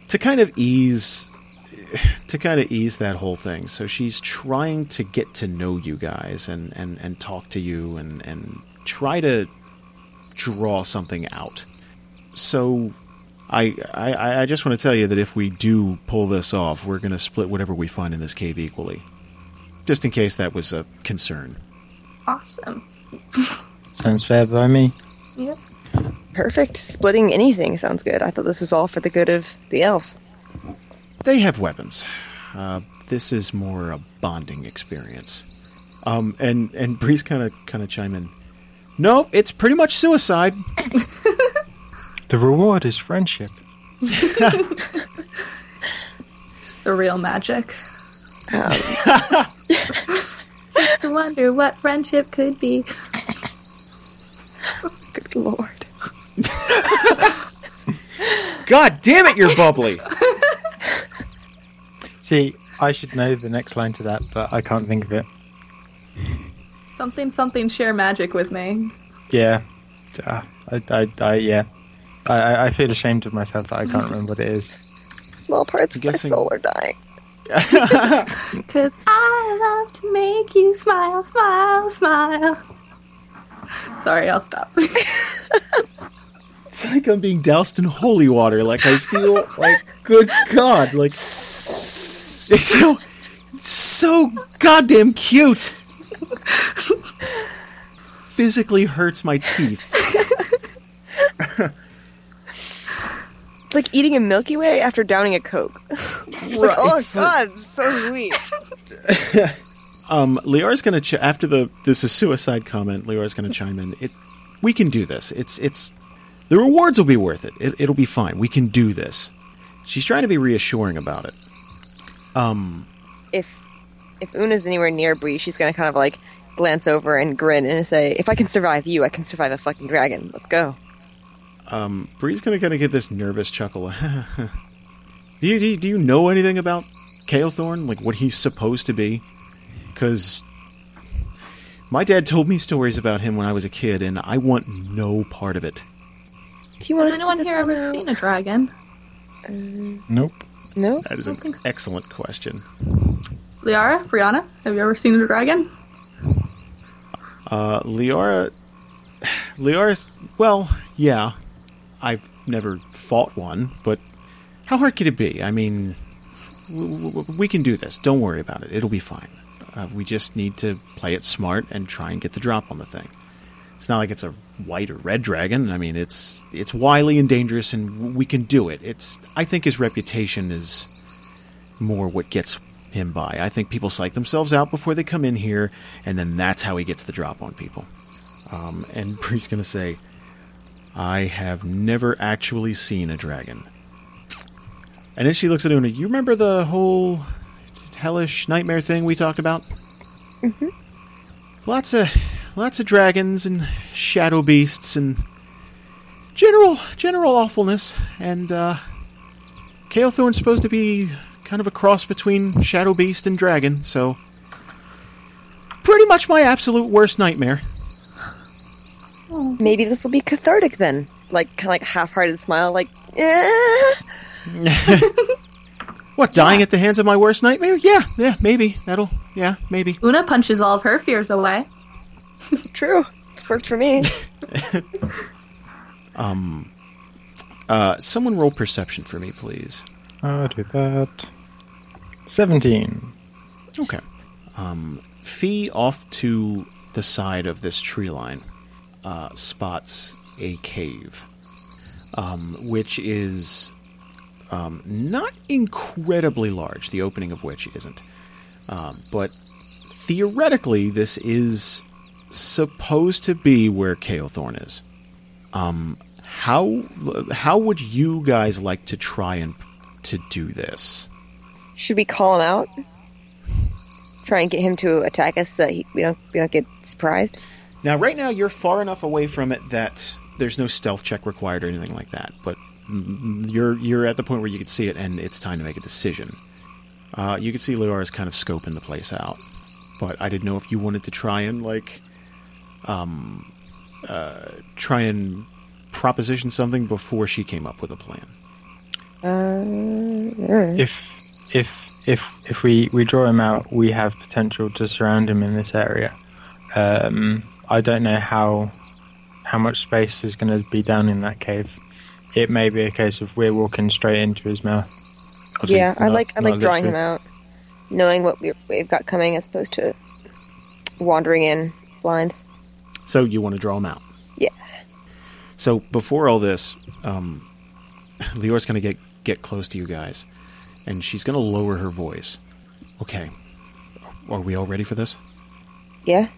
to kind of ease to kind of ease that whole thing. So she's trying to get to know you guys and, and, and talk to you and, and try to draw something out. So I, I I just want to tell you that if we do pull this off, we're going to split whatever we find in this cave equally. Just in case that was a concern. Awesome. Sounds fair by me. Yep. Perfect. Splitting anything sounds good. I thought this was all for the good of the elves. They have weapons. Uh, this is more a bonding experience. Um, and and Bree's kind of kind of chime in. No, it's pretty much suicide. The reward is friendship. It's the real magic. Um, Just to wonder what friendship could be. good lord. God damn it, you're bubbly. See, I should know the next line to that, but I can't think of it. Something, something, share magic with me. Yeah. Uh, I, I, I, yeah. I, I- I feel ashamed of myself that I can't remember what it is. Small parts I'm of my guessing- soul are dying. Cause I love to make you smile, smile, smile. Sorry, I'll stop. It's like I'm being doused in holy water. Like I feel like, good God, like it's so so goddamn cute. Physically hurts my teeth. It's like eating a Milky Way after downing a Coke. it's like, oh so- god, so sweet. Um, Liara's gonna ch- after the this is suicide comment. Liara's gonna chime in. It we can do this. It's it's the rewards will be worth it. it. It'll be fine. We can do this. She's trying to be reassuring about it. Um, if if Una's anywhere near Bree, she's gonna kind of like glance over and grin and say, "If I can survive you, I can survive a fucking dragon. Let's go." um, Bree's gonna kind of get this nervous chuckle. do you do you, do you know anything about Kael'thorn? Like what he's supposed to be? Because my dad told me stories about him when I was a kid, and I want no part of it. Do you want Has anyone here ever seen a dragon? Nope. No. That is an so. excellent question. Liara, Brianna, have you ever seen a dragon? Uh, Liara, Liara's well, yeah. I've never fought one, but how hard could it be? I mean, w- w- we can do this. Don't worry about it. It'll be fine. Uh, we just need to play it smart and try and get the drop on the thing. It's not like it's a white or red dragon. I mean, it's it's wily and dangerous, and we can do it. It's I think his reputation is more what gets him by. I think people psych themselves out before they come in here, and then that's how he gets the drop on people. Um, and Bree's going to say, I have never actually seen a dragon. And then she looks at Una. You remember the whole hellish nightmare thing we talked about? Mm-hmm. Lots of lots of dragons and shadow beasts and general general awfulness. And uh, Kael'thorn's supposed to be kind of a cross between shadow beast and dragon. So pretty much my absolute worst nightmare. Maybe this will be cathartic then. Like kind of like half-hearted smile, like, eh. What, dying at the hands of my worst nightmare? Yeah, yeah, maybe. That'll, yeah, maybe. Una punches all of her fears away. It's true. It's worked for me. um, Uh, someone roll perception for me, please. I'll do that. 17. Okay. Um, Fie off to the side of this tree line uh, spots a cave, um, which is um, not incredibly large, the opening of which isn't. Um, but theoretically, this is supposed to be where Kael'thorn is. Um, how how would you guys like to try and to do this? Should we call him out? Try and get him to attack us so that he, we don't we don't get surprised. Now, right now, you're far enough away from it that there's no stealth check required or anything like that. But you're you're at the point where you can see it, and it's time to make a decision. Uh, you can see Liara's kind of scoping the place out, but I didn't know if you wanted to try and like, um, uh, try and proposition something before she came up with a plan. Uh, If if if if we we draw him out, we have potential to surround him in this area. Um, I don't know how how much space is going to be down in that cave. It may be a case of we're walking straight into his mouth. yeah, I Not- like I like drawing him out, knowing what we've got coming as opposed to wandering in blind. So you want to draw them out. Yeah. So before all this, um, Liara's going to get get close to you guys, and she's going to lower her voice. Okay, are we all ready for this? Yeah,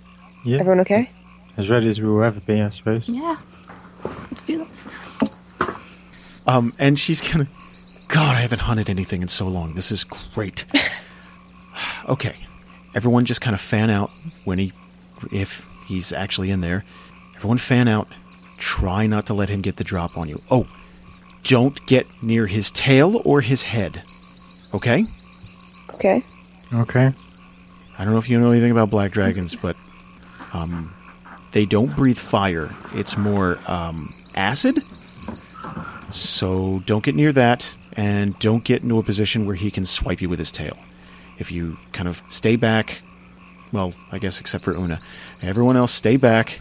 Yeah, everyone okay? as ready as we will ever be, I suppose. Yeah. Let's do this. Um, and she's gonna. God, I haven't hunted anything in so long. This is great. okay, everyone, just kind of fan out when he, if he's actually in there. Everyone, fan out. Try not to let him get the drop on you. Oh, don't get near his tail or his head. Okay. Okay. Okay. I don't know if you know anything about black dragons, but um, they don't breathe fire. It's more um, acid. So don't get near that, and don't get into a position where he can swipe you with his tail. If you kind of stay back, well, I guess except for Una, everyone else stay back,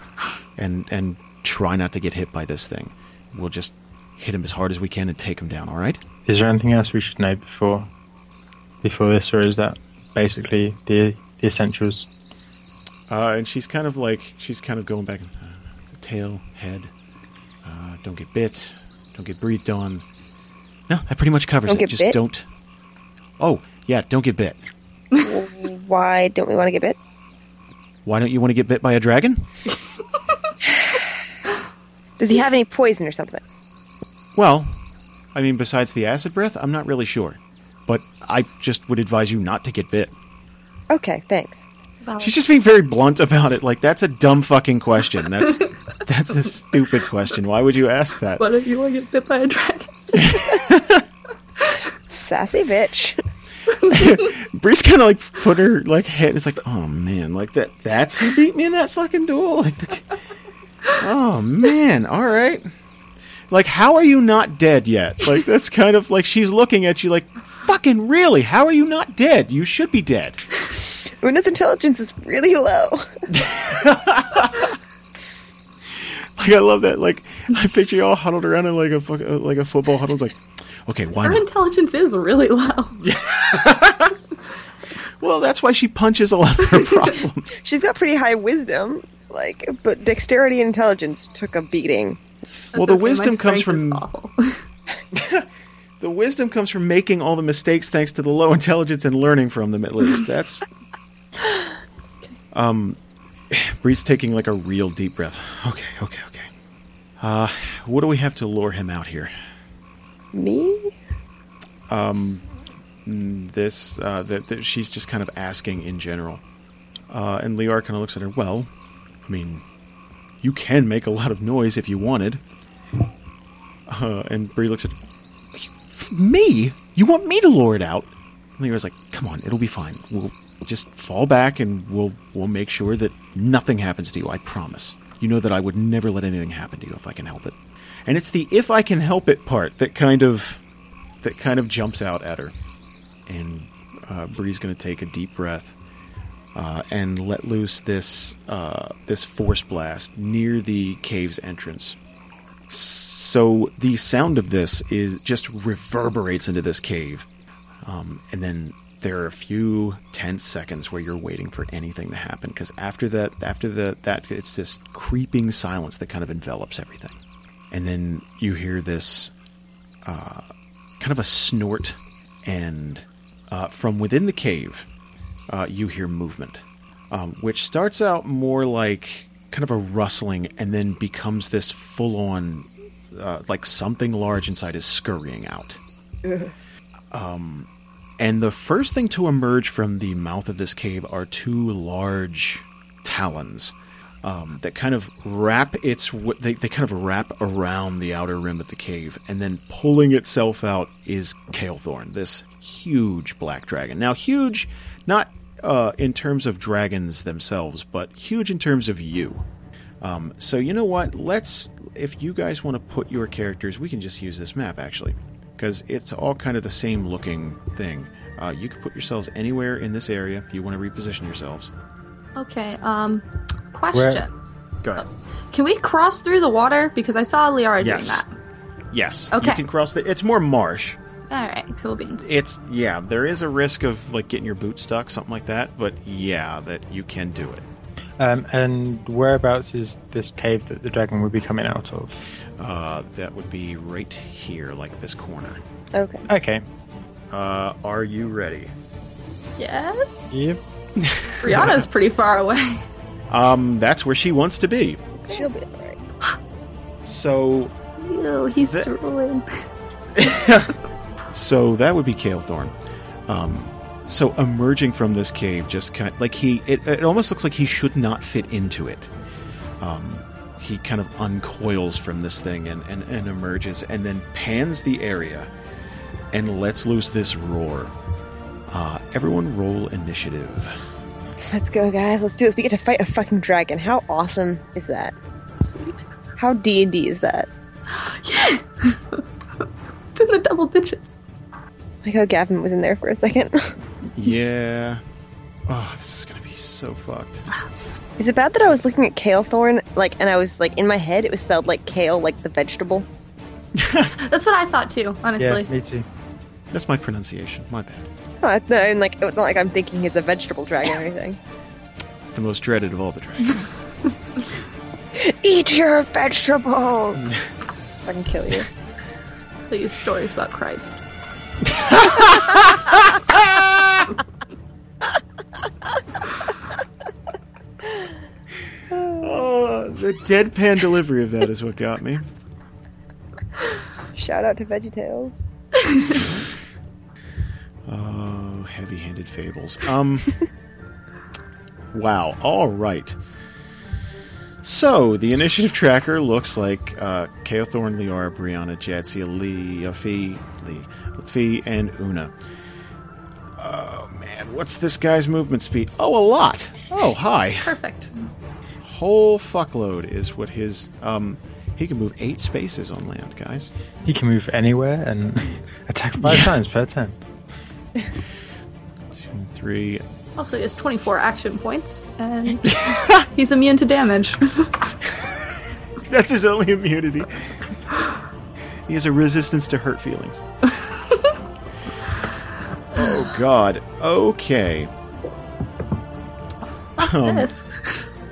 and and try not to get hit by this thing. We'll just hit him as hard as we can and take him down. All right? Is there anything else we should know before before this, or is that basically the, the essentials? Uh, and she's kind of like she's kind of going back. Uh, the tail, head. Uh, don't get bit. Don't get breathed on. No, that pretty much covers Don't it. get Just bit? don't. Oh yeah, don't get bit. Why don't we want to get bit? Why don't you want to get bit by a dragon? Does he have any poison or something? Well, I mean, besides the acid breath, I'm not really sure. But I just would advise you not to get bit. Okay, thanks. Valid. She's just being very blunt about it. Like that's a dumb fucking question. That's that's a stupid question. Why would you ask that? What if you want to get bit by a dragon? Sassy bitch. Bree's kind of like put her like head. It's like, oh man, like that. That's who beat me in that fucking duel. Like, the, oh man, all right. Like, how are you not dead yet? Like, that's kind of like she's looking at you like, fucking really? How are you not dead? You should be dead. Una's intelligence is really low. Like, I love that. Like, I picture you all huddled around in like a fuck, uh, like a football huddle. It's like, okay, why Her not? intelligence is really low. Well, that's why she punches a lot of her problems. She's got pretty high wisdom, like, but dexterity and intelligence took a beating. well, the Okay, my wisdom comes strength is from awful. the wisdom comes from making all the mistakes thanks to the low intelligence and learning from them at least that's um bree's taking like a real deep breath okay okay okay uh what do we have to lure him out here Me? Um, this uh that, that she's just kind of asking in general uh and Liara kind of looks at her well i mean you can make a lot of noise if you wanted uh and bree looks at me? You want me to lure it out? And Liara's like, come on, it'll be fine. We'll just fall back and we'll we'll make sure that nothing happens to you. I promise. You know that I would never let anything happen to you if I can help it. And it's the if I can help it part that kind of that kind of jumps out at her. And uh, Bree's going to take a deep breath uh, and let loose this uh, this force blast near the cave's entrance. So the sound of this is just reverberates into this cave, um, and then there are a few tense seconds where you're waiting for anything to happen because after that, after the that it's this creeping silence that kind of envelops everything, and then you hear this uh, kind of a snort, and uh, from within the cave, uh, you hear movement, um, which starts out more like kind of a rustling and then becomes this full on, uh, like something large inside is scurrying out. Um, and the first thing to emerge from the mouth of this cave are two large talons um, that kind of wrap its they, they kind of wrap around the outer rim of the cave, and then pulling itself out is Kael'thorn, this huge black dragon. Now, huge, not uh, in terms of dragons themselves, but huge in terms of you. Um, so you know what? Let's if you guys want to put your characters, we can just use this map actually, because it's all kind of the same looking thing. Uh, you can put yourselves anywhere in this area if you want to reposition yourselves. Okay, um, question. Go ahead. Can we cross through the water? Because I saw Liara Yes. doing that. Yes. Okay. You can cross the. It's more marsh. Alright, cool beans. It's yeah. There is a risk of like getting your boot stuck, something like that. But yeah, that you can do it. Um, and whereabouts is this cave that the dragon would be coming out of? Uh, that would be right here, like this corner. Okay. Okay. Uh, are you ready? Yes? Yep. Brianna's pretty far away. Um, that's where she wants to be. She'll be alright. So, Ew, he's drooling. so that would be Kael'thorn. Um, so emerging from this cave, just kind of like he, it, it almost looks like he should not fit into it. Um, he kind of uncoils from this thing and, and, and emerges, and then pans the area and lets loose this roar. Uh, everyone, roll initiative. Let's go, guys. Let's do this. We get to fight a fucking dragon. How awesome is that? Sweet. How D and D is that? yeah, It's in the double digits. Like how Gavin was in there for a second. Yeah. Oh, this is gonna be so fucked. is it bad that I was looking at kale thorn, like, and I was like in my head it was spelled like kale, like the vegetable? That's what I thought too, honestly. Yeah, honestly. me too. That's my pronunciation. My bad. Oh, it's not, and like it's not like I'm thinking it's a vegetable dragon or anything. The most dreaded of all the dragons. Eat your vegetables. I can kill you. Please, stories about Christ. Oh, the deadpan delivery of that is what got me. Shout out to VeggieTales. Oh, heavy-handed fables. Um. wow. All right. So the initiative tracker looks like uh, Kael'thorn, Liara, Brianna, Jadzia, Lee, Afi, Lee, Fie, and Una. Oh man, what's this guy's movement speed? Oh, a lot. Oh, hi. Perfect. Whole fuckload is what his um. He can move eight spaces on land, guys. He can move anywhere and attack five times per turn. Two, three. Also, he has 24 action points, and he's immune to damage. That's his only immunity. He has a resistance to hurt feelings. oh God. Okay. Um, this.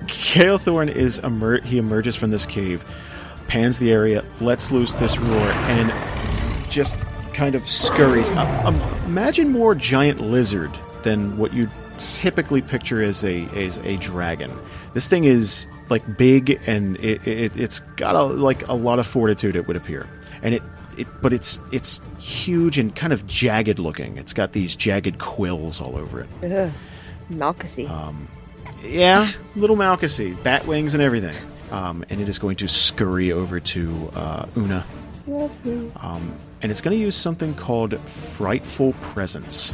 Kael'thorn is emer- he emerges from this cave, pans the area, lets loose this roar, and just kind of scurries. Um, imagine more giant lizard than what you typically picture as a as a dragon. This thing is like big and it, it it's got a, like a lot of fortitude. It would appear, and it. It, but it's it's huge and kind of jagged looking. It's got these jagged quills all over it. Ugh. Malcusy. Yeah, little Malcusy, bat wings and everything. Um, and it is going to scurry over to uh, Una. Um, and it's going to use something called Frightful Presence.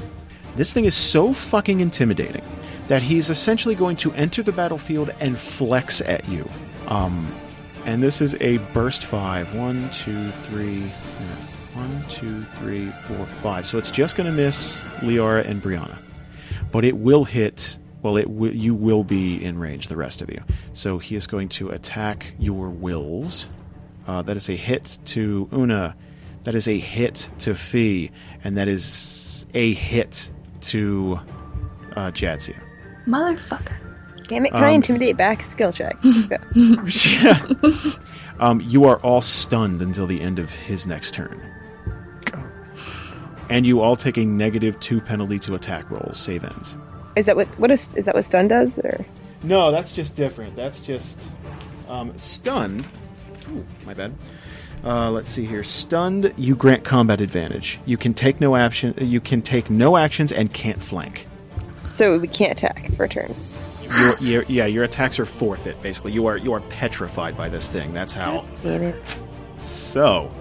This thing is so fucking intimidating that he's essentially going to enter the battlefield and flex at you. Um, and this is a burst five. One, two, three. One, two, three, four, five. So it's just going to miss Liara and Brianna but it will hit. Well, it w- you will be in range. The rest of you. So he is going to attack your wills. Uh, that is a hit to Una. That is a hit to Fie, and that is a hit to uh, Jadzia. Motherfucker. Damn it! Can I um, intimidate back? Skill check. Let's um, you are all stunned until the end of his next turn. And you all take a negative two penalty to attack rolls. Save ends. Is that what what is is that what stun does? Or No, that's just different. That's just um, stunned. Ooh, my bad. Uh, let's see here. Stunned, you grant combat advantage. You can take no action. You can take no actions and can't flank. so we can't attack for a turn. Your, your, yeah, your attacks are forfeit. Basically, you are you are petrified by this thing. That's how. Damn it. So,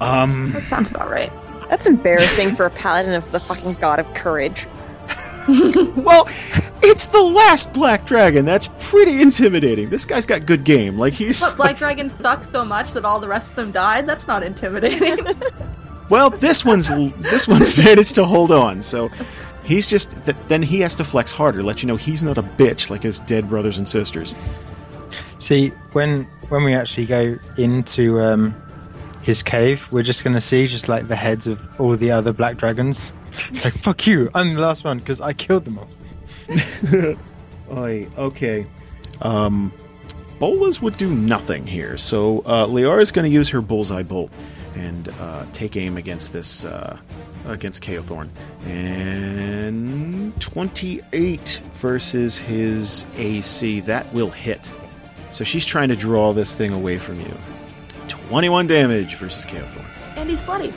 um, That sounds about right. That's embarrassing for a paladin of the fucking god of courage. well, it's the last black dragon. That's pretty intimidating. This guy's got good game. Like he's But Black Dragon sucks so much that all the rest of them died? That's not intimidating. well. This one's this one's managed to hold on. So he's just th- then he has to flex harder, let you know he's not a bitch like his dead brothers and sisters. See, when when we actually go into um, his cave, we're just going to see just like the heads of all the other black dragons. It's like fuck you, I'm the last one because I killed them all. Oi, okay. Um, Bolas would do nothing here, so uh, Liara is going to use her bullseye bolt and uh, take aim against this uh, against Kael'thorn. And twenty-eight versus his AC that will hit. So she's trying to draw this thing away from you. Twenty-one damage versus Kael'thorn. and he's bloody.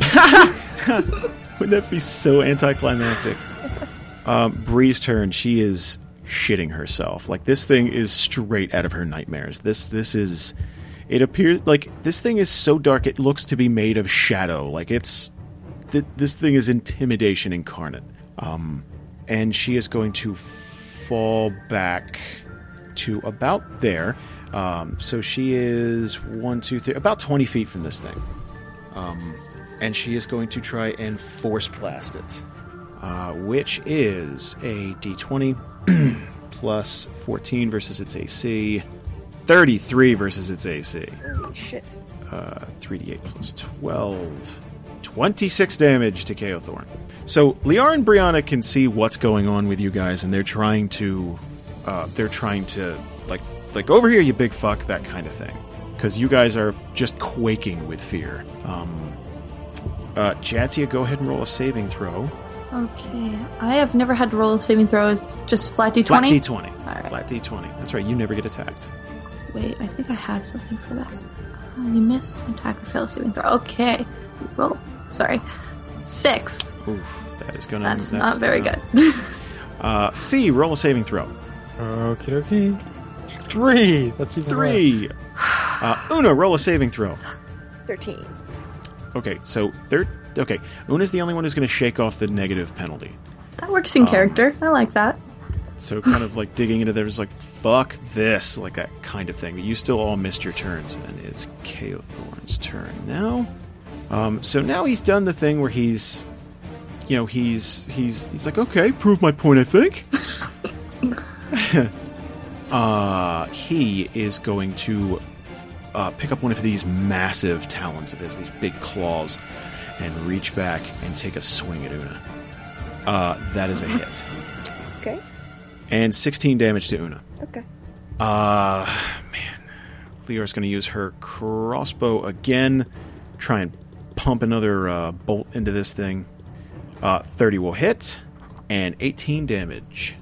Wouldn't that be so anticlimactic? Um, Bree's turn. She is shitting herself. Like this thing is straight out of her nightmares. This this is. It appears like this thing is so dark. It looks to be made of shadow. Like it's. Th- this thing is intimidation incarnate. Um, and she is going to fall back to about there. Um, so she is one, two, three, about twenty feet from this thing and she is going to try and force blast it, uh, which is a d20 plus 14 versus its AC, 33 versus its AC, Holy shit. uh, 3d8 plus 12, 26 damage to Kael'thorn. So Liara and Brianna can see what's going on with you guys, and they're trying to, uh, they're trying to like, like over here, you big fuck, that kind of thing, because you guys are just quaking with fear. Um, uh, Jadzia, go ahead and roll a saving throw. Okay. I have never had to roll a saving throw. It's just flat d20. Flat d20. Alright. Flat d20. That's right. You never get attacked. Wait, I think I have something for this. Oh, you missed an attack or fail saving throw. Okay. Roll. Sorry. Six. Oof, that is gonna. That's, not very uh, good. Uh, Fie, roll a saving throw. Okay, okay. Three. That's even worse. Three. Uh, Una, roll a saving throw. 13. Okay, so third. Okay, Una's the only one who's going to shake off the negative penalty. that works in character. I like that. So kind of like digging into there, just like fuck this, like that kind of thing. But you still all missed your turns, and it's Kael'thorn's turn now. Um, so now he's done the thing where he's, you know, he's he's he's like, okay, prove my point. I think. uh, he is going to uh, pick up one of these massive talons of his, these big claws, and reach back and take a swing at Una. Uh, that is a hit. Okay. And 16 damage to Una. Okay. Uh, man. Liara's going to use her crossbow again. Try and pump another uh, bolt into this thing. Uh, 30 will hit. And 18 damage.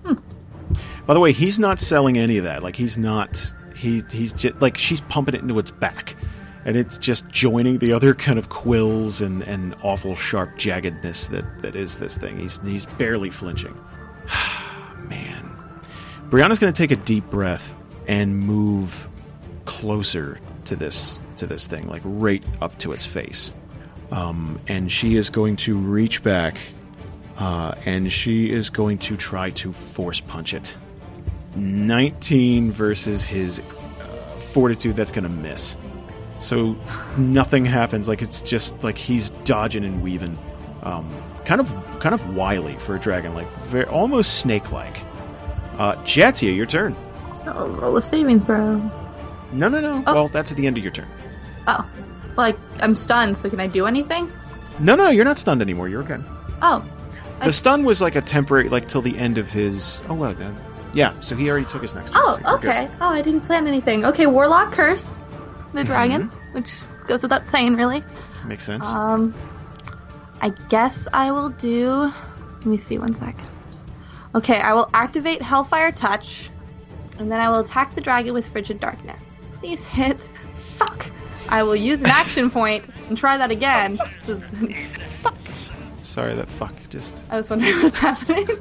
By the way, he's not selling any of that. Like, he's not. He, he's just. Like, she's pumping it into its back. And it's just joining the other kind of quills and, and awful sharp jaggedness that, that is this thing. He's, he's barely flinching. Man. Brianna's going to take a deep breath and move closer to this to this thing, like right up to its face. Um, and she is going to reach back, uh, and she is going to try to force punch it. 19 versus his uh, fortitude. That's going to miss. So nothing happens. Like it's just like he's dodging and weaving, um, kind of kind of wily for a dragon, like very, almost snake-like. Uh, Jadzia, your turn. So roll a saving throw. No, no, no. Oh. Well, that's at the end of your turn. Oh. Like, I'm stunned, so can I do anything? No, no, you're not stunned anymore. You're okay. Oh. The stun was like a temporary, like till the end of his. Oh well, uh, yeah. So he already took his next. turn, Oh, so okay. Oh, I didn't plan anything. Okay, Warlock Curse, the dragon, Mm-hmm. which goes without saying, really. Makes sense. Um, I guess I will do. Let me see one second. Okay, I will activate Hellfire Touch, and then I will attack the dragon with Frigid Darkness. Please hit. Fuck. I will use an action point and try that again. So, fuck. Sorry, that fuck just. I was wondering what's happening.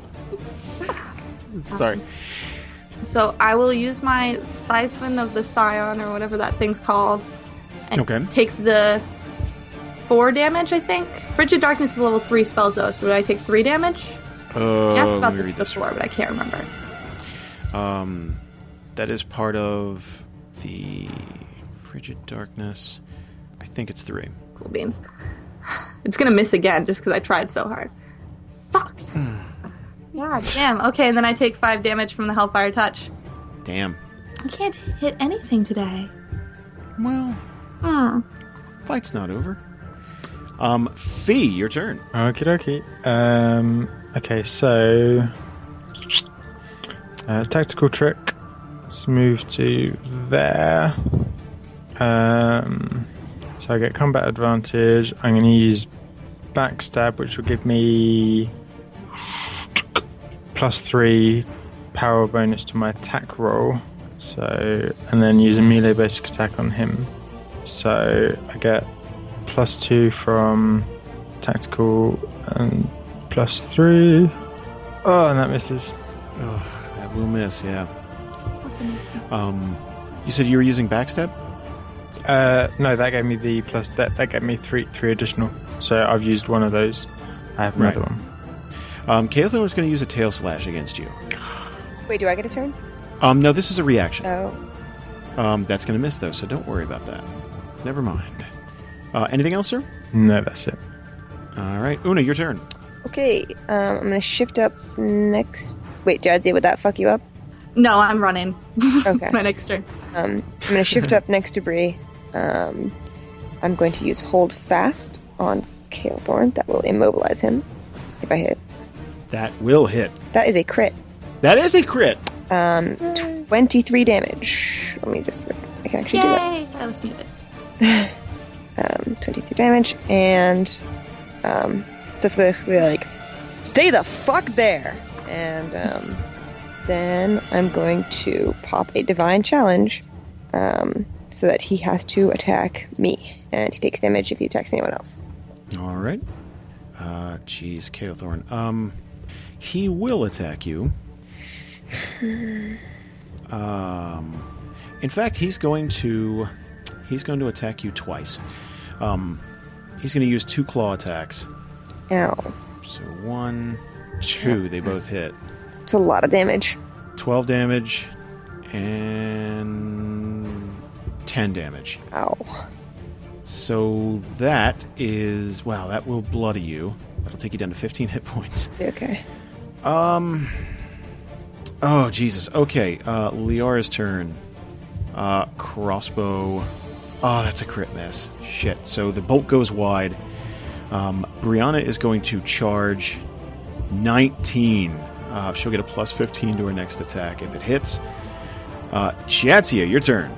Sorry. So I will use my siphon of the scion or whatever that thing's called, and Okay. take the four damage. I think frigid darkness is level three spells though, so would I take three damage? Uh, I asked about this before, but I can't remember. Um, that is part of the frigid darkness. I think it's three. Cool beans. It's gonna miss again just because I tried so hard. Fuck. God damn. Okay, and then I take five damage from the Hellfire Touch. Damn. I can't hit anything today. Well, Hmm. fight's not over. Um, Fie, your turn. Okie dokie. Um, okay, so uh, tactical trick. Let's move to there. Um, so I get combat advantage. I'm going to use backstab, which will give me plus three power bonus to my attack roll. So, and then use a melee basic attack on him. So I get plus two from tactical and plus three. Oh, and that misses. Oh, that will miss, yeah. Um, you said you were using backstab? Uh, no, that gave me the plus. That that gave me three three additional. So I've used one of those. I have another Right. one. Um, Caitlin was going to use a tail slash against you. Wait, do I get a turn? Um, no, this is a reaction. Oh, Um, that's going to miss, though, so don't worry about that. Never mind. Uh, anything else, sir? No, that's it. All right. Una, your turn. okay. Um, I'm gonna shift up next. Wait, Jadzia, would that fuck you up? No, I'm running. Okay. My next turn. Um, I'm gonna shift up next to Bree. Um, I'm going to use Hold Fast on Kael'thorn. That will immobilize him if I hit. That will hit. That is a crit. That is a crit. Um, 23 damage. Let me just. I can actually do that. Yay! That was muted. um, 23 damage, and um, so it's basically like, stay the fuck there! And um, then I'm going to pop a divine challenge um, so that he has to attack me, and he takes damage if he attacks anyone else. All right. Uh, jeez, Kael'thorn. Um, he will attack you. Um, in fact, he's going to he's going to attack you twice. Um, he's going to use two claw attacks. Ow. So one, two, they both hit. It's a lot of damage. 12 damage and 10 damage. Ow. So that is wow, that will bloody you. That'll take you down to 15 hit points. Okay. Um Oh Jesus. Okay, uh Liara's turn. Uh crossbow. Oh, that's a crit miss. Shit. So the bolt goes wide. Um Brianna is going to charge 19. Uh, she'll get a plus 15 to her next attack if it hits. Uh Jadzia, your turn.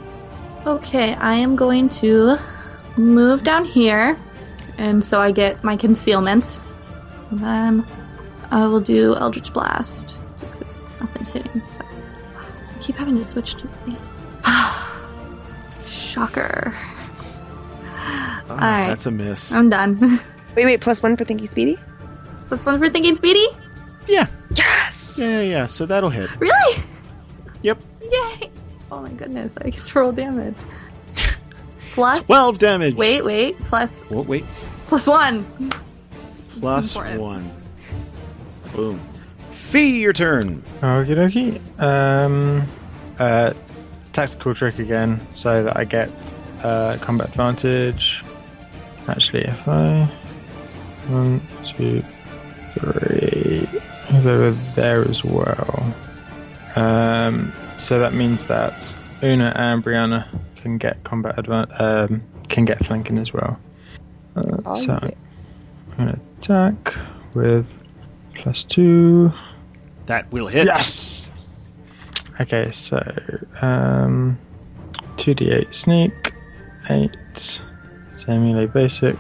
Okay, I am going to move down here, and so I get my concealment. And then I will do Eldritch Blast, just because nothing's hitting. So I keep having to switch to the. Shocker. Ah, Alright. That's a miss. I'm done. Wait, wait, plus one for Thinking Speedy? Plus one for thinking speedy? yeah. Yes! Yeah, yeah, yeah. So that'll hit. Really? Yep. Yay! Oh my goodness, I get to roll damage. Plus 12 damage. Wait, wait. Plus Oh, wait. plus one. One. Boom. Fie, your turn. Okie dokie. Um, uh, tactical trick again, so that I get uh, combat advantage. Actually, if I one, two, three, he's over there as well. Um, so that means that Una and Brianna can get combat advan- um, can get flanking as well. Uh, Oh, so. I'm gonna attack with plus two. That will hit. Yes. Okay, so um, two d eight sneak, eight, so melee basic,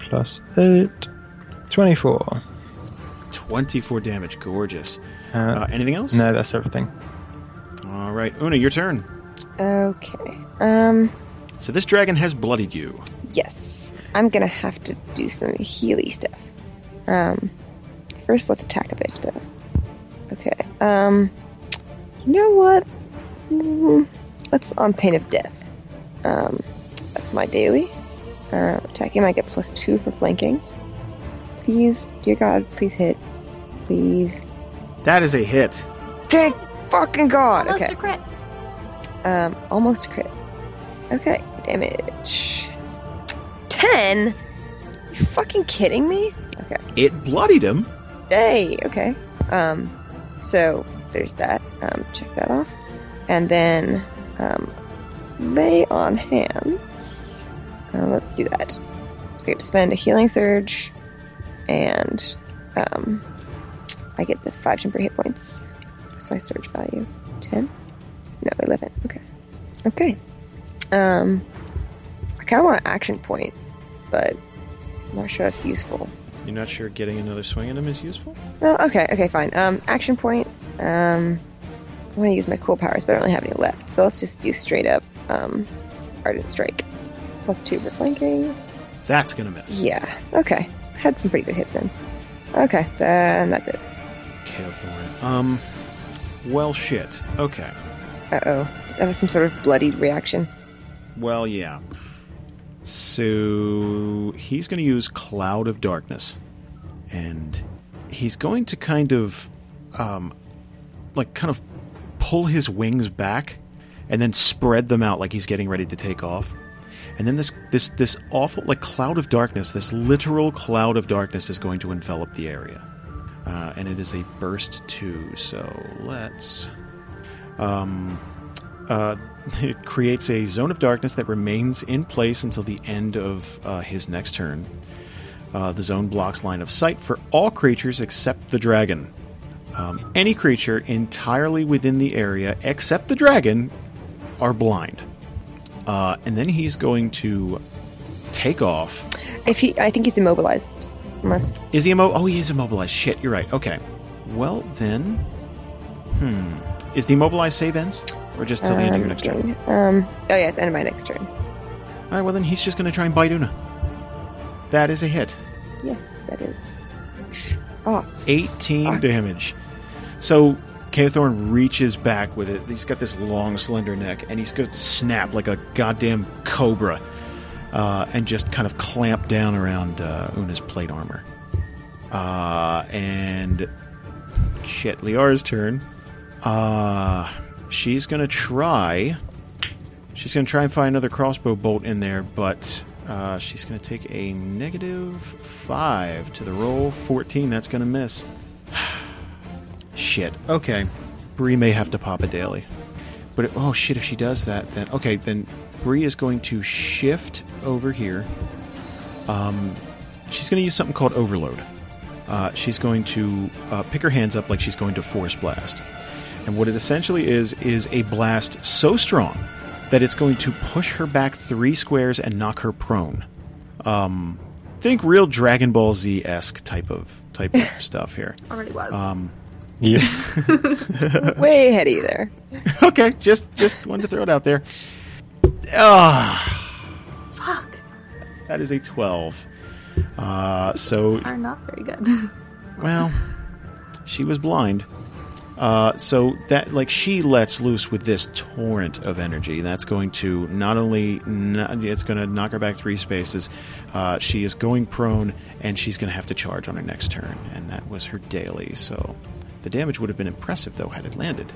plus eight, 24. 24 damage. Gorgeous. Uh, Uh, anything else? no, that's everything. All right. Una, your turn. Okay. Um, So this dragon has bloodied you. yes. I'm gonna have to do some healy stuff. Um, first let's attack a bitch, though. Okay. Um, you know what? Mm, let's on pain of death. Um, that's my daily. Uh, attacking, I get plus two for flanking. Please, dear God, please hit. Please. That is a hit. Thank fucking God. Almost okay. a crit. Um, almost a crit. Okay, damage. Ten? You fucking kidding me? Okay. It bloodied him. Okay. Um, so there's that. Um, check that off. And then, um, lay on hands. Uh, let's do that. So I get to spend a healing surge, and, um, I get the five temporary hit points. What's my surge value? 10? No, 11. Okay. Okay. Um, I kind of want an action point, but I'm not sure that's useful. You're not sure getting another swing at him is useful? Well, okay, okay, fine. Um, action point. Um, I want to use my cool powers, but I don't really have any left. So let's just do straight up um, ardent strike. Plus two for flanking. That's gonna miss. Yeah. Okay. Had some pretty good hits in. Okay, then that's it. Kale Um. Well, shit. Okay. Uh oh. That was some sort of bloodied reaction. Well, yeah. So he's going to use Cloud of Darkness, and he's going to kind of, um, like, kind of pull his wings back, and then spread them out like he's getting ready to take off. And then this this this awful like cloud of darkness, this literal cloud of darkness, is going to envelop the area, uh, and it is a burst two. So let's um, uh, it creates a zone of darkness that remains in place until the end of uh, his next turn. Uh, the zone blocks line of sight for all creatures except the dragon. Um, any creature entirely within the area except the dragon are blind. Uh, and then he's going to take off. If he, I think he's immobilized. Unless Is he immo? Oh, he is immobilized. Shit, you're right. Okay. Well, then. Hmm. Is the immobilized save ends? Or just till the end of your um, next turn? Um. Oh yeah, it's the end of my next turn. Alright, well then he's just going to try and bite Una. That is a hit. Yes, that is. Oh, 18 Fuck. damage. So, Kael'thorn reaches back with it. He's got this long, slender neck, and he's going to snap like a goddamn cobra uh, and just kind of clamp down around uh, Una's plate armor. Uh, and. Shit, Liara's turn. Uh, she's going to try. She's going to try and find another crossbow bolt in there, but uh, she's going to take a negative 5 to the roll. 14, that's going to miss. shit. Okay. Bree may have to pop a daily. But, it- oh shit, if she does that, then. Okay, then Bree is going to shift over here. Um, she's going to use something called Overload. Uh, she's going to uh, pick her hands up like she's going to Force Blast. And what it essentially is, is a blast so strong that it's going to push her back three squares and knock her prone. Um, think real Dragon Ball Z esque type of type of stuff here. Already was. Um, Yeah. way ahead of there. okay, just just wanted to throw it out there. Ah, Fuck. that is a twelve. Uh, so Are not very good. well, she was blind. Uh, so that like she lets loose with this torrent of energy. That's going to not only not, it's going to knock her back three spaces. Uh, she is going prone, and she's going to have to charge on her next turn, and that was her daily. So the damage would have been impressive though had it landed.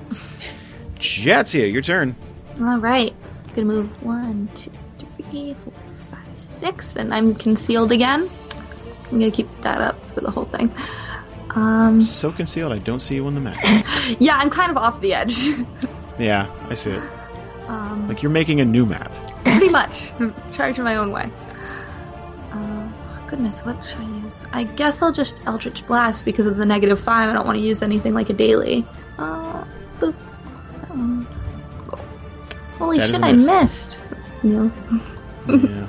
Jadzia, your turn. All right. Gonna move one, two, three, four, five, six, and I'm concealed again. I'm gonna keep that up for the whole thing. Um, So concealed, I don't see you on the map. yeah, I'm kind of off the edge. yeah, I see it. um, Like you're making a new map. pretty much. Charging my own way. Uh, goodness, what should I use? I guess I'll just Eldritch Blast because of the negative five. I don't want to use anything like a daily. Uh, boop. That one. Holy That shit, I miss. missed. That's new. Yeah.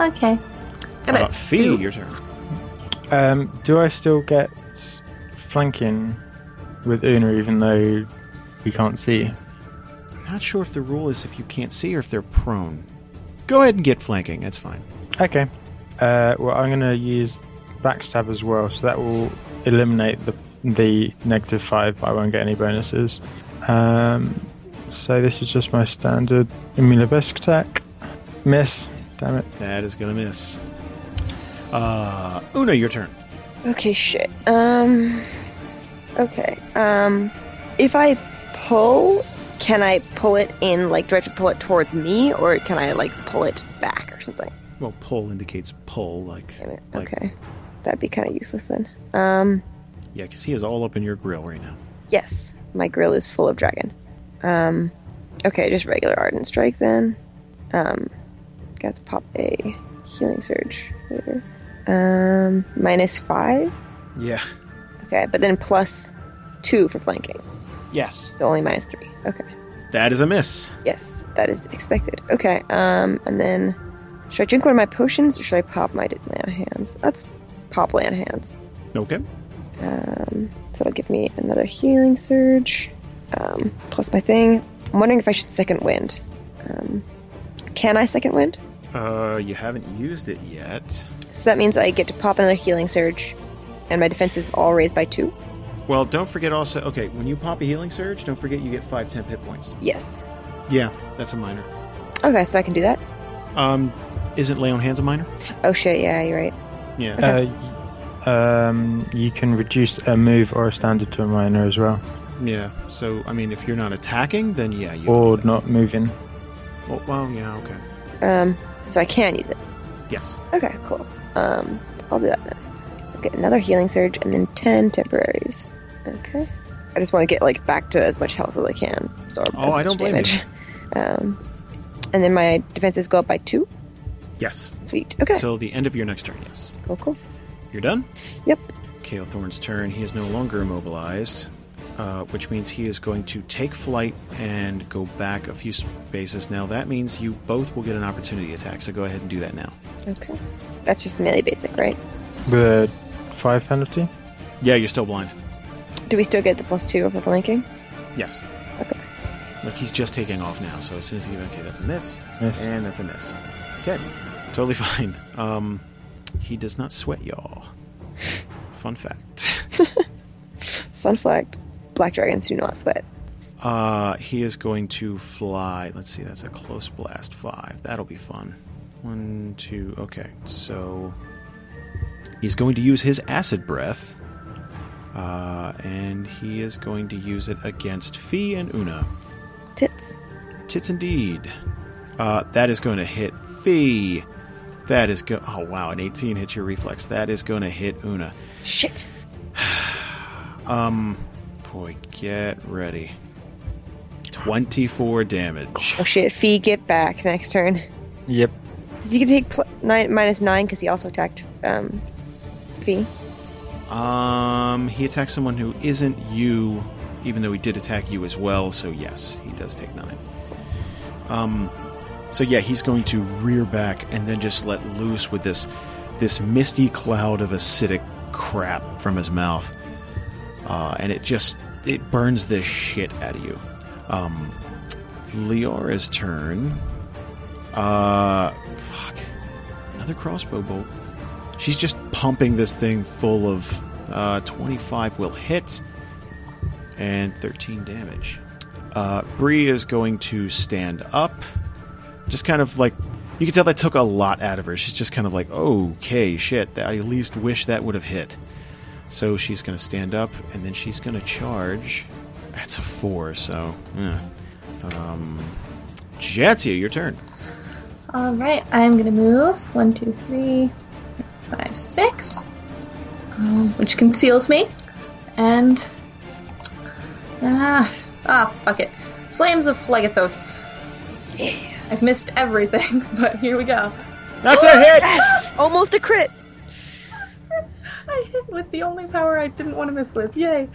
Okay. Got Uh, it. Fie, your turn. Um, do I still get flanking with Una even though we can't see? I'm not sure if the rule is if you can't see or if they're prone. Go ahead and get flanking. That's fine. Okay. Uh, well, I'm going to use backstab as well, so that will eliminate the the negative five, but I won't get any bonuses. Um, so this is just my standard Immunobesque attack. Miss. Damn it. That is going to miss. Uh, Una, your turn. Okay, shit. Um. Okay. Um. If I pull, can I pull it in? Like, do I have to pull it towards me, or can I like pull it back or something? Well, pull indicates pull, like, Damn it. like Okay. That'd be kind of useless then. Um. yeah, because he is all up in your grill right now. Yes, my grill is full of dragon. Um. Okay, just regular ardent strike then. Um. Got to pop a healing surge later. Um. Minus five. Yeah. Okay, but then plus two for flanking. Yes. So only minus three. Okay. That is a miss. Yes, that is expected. Okay, um, and then should I drink one of my potions or should I pop my on hands? Let's pop land hands. Okay. Um, so it'll give me another healing surge. Um, plus my thing. I'm wondering if I should second wind. Um, can I second wind? Uh, you haven't used it yet. So that means I get to pop another healing surge, and my defense is all raised by two. Well, don't forget also. Okay, when you pop a healing surge, don't forget you get five temp hit points. Yes. Yeah, that's a minor. Okay, so I can do that. Um, isn't lay on hands a minor? Oh shit! Yeah, you're right. Yeah. Okay. Uh, um, you can reduce a move or a standard to a minor as well, Yeah. So, I mean, if you're not attacking, then yeah, you. or can do that. not moving. Well, well, yeah. Okay. Um, so I can use it. Yes. Okay, cool. Um, I'll do that then. I'll get another healing surge and then ten temporaries. Okay. I just want to get like back to as much health as I can. So Oh, I don't blame you. Um, and then my defenses go up by two. Yes. Sweet. Okay. Till the end of your next turn. Yes. cool. Cool. You're done. Yep. Kael'thorn's turn. He is no longer immobilized, uh, which means he is going to take flight and go back a few spaces. Now that means you both will get an opportunity attack. So go ahead and do that now. Okay. That's just melee basic, right? With a five penalty. Yeah, you're still blind. Do we still get the plus two for flanking? Yes. Okay. Look, he's just taking off now. So as soon as he okay, that's a miss, Miss. and that's a miss. Okay, totally fine. Um, he does not sweat y'all. Fun fact. Fun fact: black dragons do not sweat. Uh, he is going to fly. Let's see, that's a close blast five. That'll be fun. One, two, okay. So he's going to use his acid breath, uh, and he is going to use it against Fie and Una. Tits. Tits indeed. Uh, that is going to hit Fie. That is go. Oh wow, an 18 hits your reflex. That is going to hit Una. Shit. Um, boy, get ready. 24 damage. Oh shit. Fie, get back next turn. Yep. Does he get to take pl- nine minus nine because he also attacked um, Fie? Um, he attacks someone who isn't you, even though he did attack you as well. So yes, he does take nine. Um, so yeah, he's going to rear back and then just let loose with this this misty cloud of acidic crap from his mouth, uh, and it just it burns the shit out of you. Um, Liara's turn. Uh, fuck, another crossbow bolt. She's just pumping this thing full of uh, 25 will hit and 13 damage. Uh, Bree is going to stand up. Just kind of like you can tell that took a lot out of her. She's just kind of like, okay, shit. I at least wish that would have hit. So she's going to stand up and then she's going to charge. That's a four, so yeah. Um, Jadzia, your turn. All right, I'm gonna move one, two, three, five, six, um, which conceals me, and ah, ah, fuck it, flames of Phlegethos. I've missed everything, but here we go. That's a hit. Almost a crit. I hit with the only power I didn't want to miss with. Yay!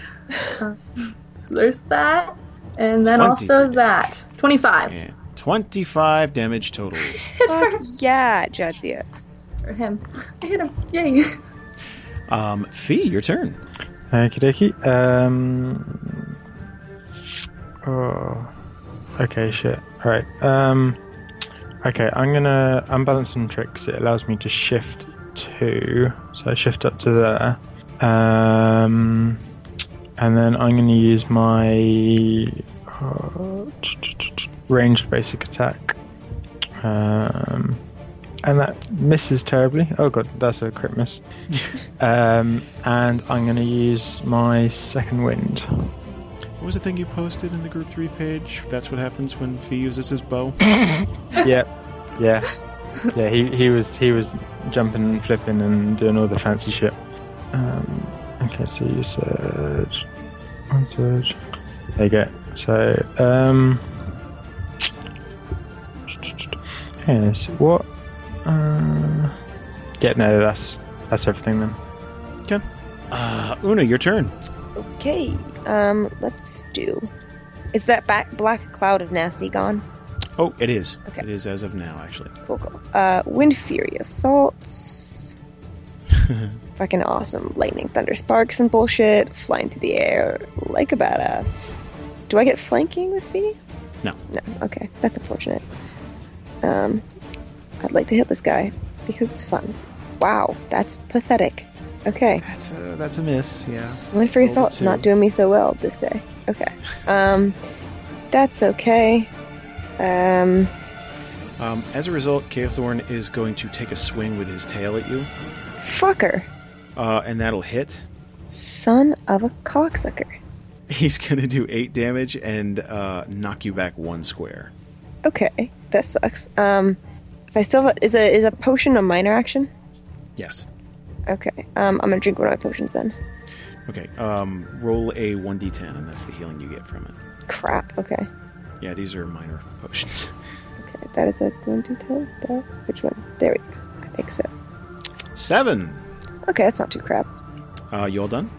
Uh, so there's that, and then 23 also damage. that. Twenty-five And 25 damage total. Fuck yeah, Jadzia. for him. I hit him. Yay! Um, Fie, your turn. Thank Okie dokie. Um. Oh. Okay, shit. Alright. Um. Okay, I'm gonna unbalance some tricks. It allows me to shift two. So shift up to there. Um. and then I'm going to use my uh, ranged basic attack. Um, and that misses terribly. Oh god, that's a crit miss. um, and I'm going to use my second wind. What was the thing you posted in the group three page? That's what happens when Fie uses his bow. Yep, yeah, yeah. He he was he was jumping and flipping and doing all the fancy shit. Um, okay, so you surge, one surge. There you go. So um, yes, what? Uh, yeah, no, that's that's everything then. Okay. Uh, Una, your turn. Okay, um, let's do. Is that back black cloud of nasty gone? Oh, it is. Okay. It is as of now, actually. Cool, cool. Uh, wind fury assaults. Fucking awesome. Lightning, thunder, sparks, and bullshit. Flying through the air like a badass. Do I get flanking with Fie? No. No. Okay, that's unfortunate. Um, I'd like to hit this guy because it's fun. Wow, that's pathetic. Okay. That's a that's a miss. Yeah. Wind Fury Assault's not doing me so well this day. Okay. Um, that's okay. Um, Um, as a result, Kael'thorn is going to take a swing with his tail at you, fucker. uh, and that'll hit. Son of a cocksucker. He's going to do eight damage and uh, knock you back one square. Okay, that sucks. Um, if I still have a, is a is a potion a minor action? Yes. Okay. Um, I'm gonna drink one of my potions then. Okay. Um, roll a one d10, and that's the healing you get from it. Crap. Okay. Yeah, these are minor potions. Okay, that is a one d ten. Which one? There we go. I think so. Seven. Okay, that's not too crap. Uh, you all done?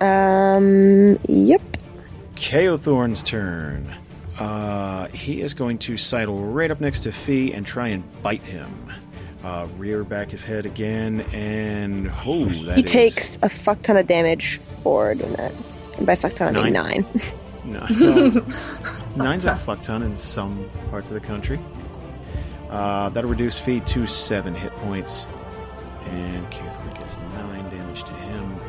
Um, yep. Kael'thorn's turn. Uh, he is going to sidle right up next to Fie and try and bite him. Uh, rear back his head again, and oh, that He is- takes a fuck ton of damage for doing that. And by fuck ton, I mean Nine. nine. No. Nine's a fuck ton in some parts of the country. Uh, that'll reduce Fie to seven hit points. And Kathleen gets nine damage to him.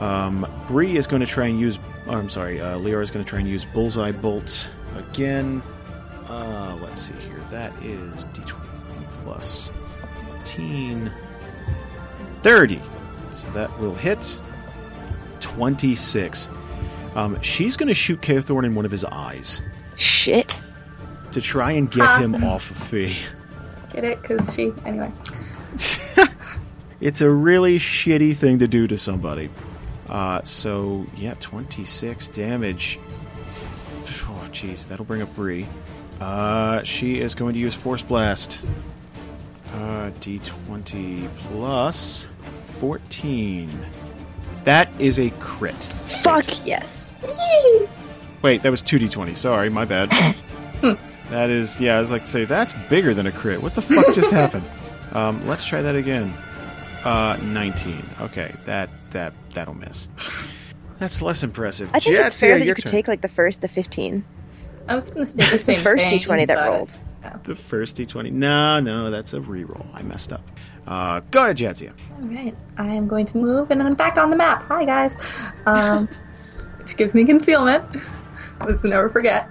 Um, Bree is going to try and use. Oh, I'm sorry, uh, Liara is going to try and use Bullseye Bolt again. Uh, let's see here. That is D20 plus 15. 30. So that will hit. 26. Um, she's going to shoot Kael'thorn in one of his eyes Shit. to try and get Ah. him off of Fie. Get it? Because she. Anyway. It's a really shitty thing to do to somebody. Uh, so, yeah, 26 damage. Oh, jeez, that'll bring up Bree. Uh, she is going to use Force Blast. Uh, D20 plus 14. That is a crit. Fuck yes. Wait, that was 2d20. Sorry, my bad. that is, yeah, I was like to say, that's bigger than a crit. What the fuck just happened? Um, let's try that again. Uh, 19. Okay, that, that, that'll miss. That's less impressive. I think it's Jadzia, fair that you could turn. take like the first, the fifteen. I was going to say the The same first thing, d20 that but- rolled. The first d20. No, no, that's a reroll. I messed up. Uh, go ahead, Jadzia. All right, I am going to move, and then I'm back on the map. Hi guys, um, which gives me concealment. Let's never forget.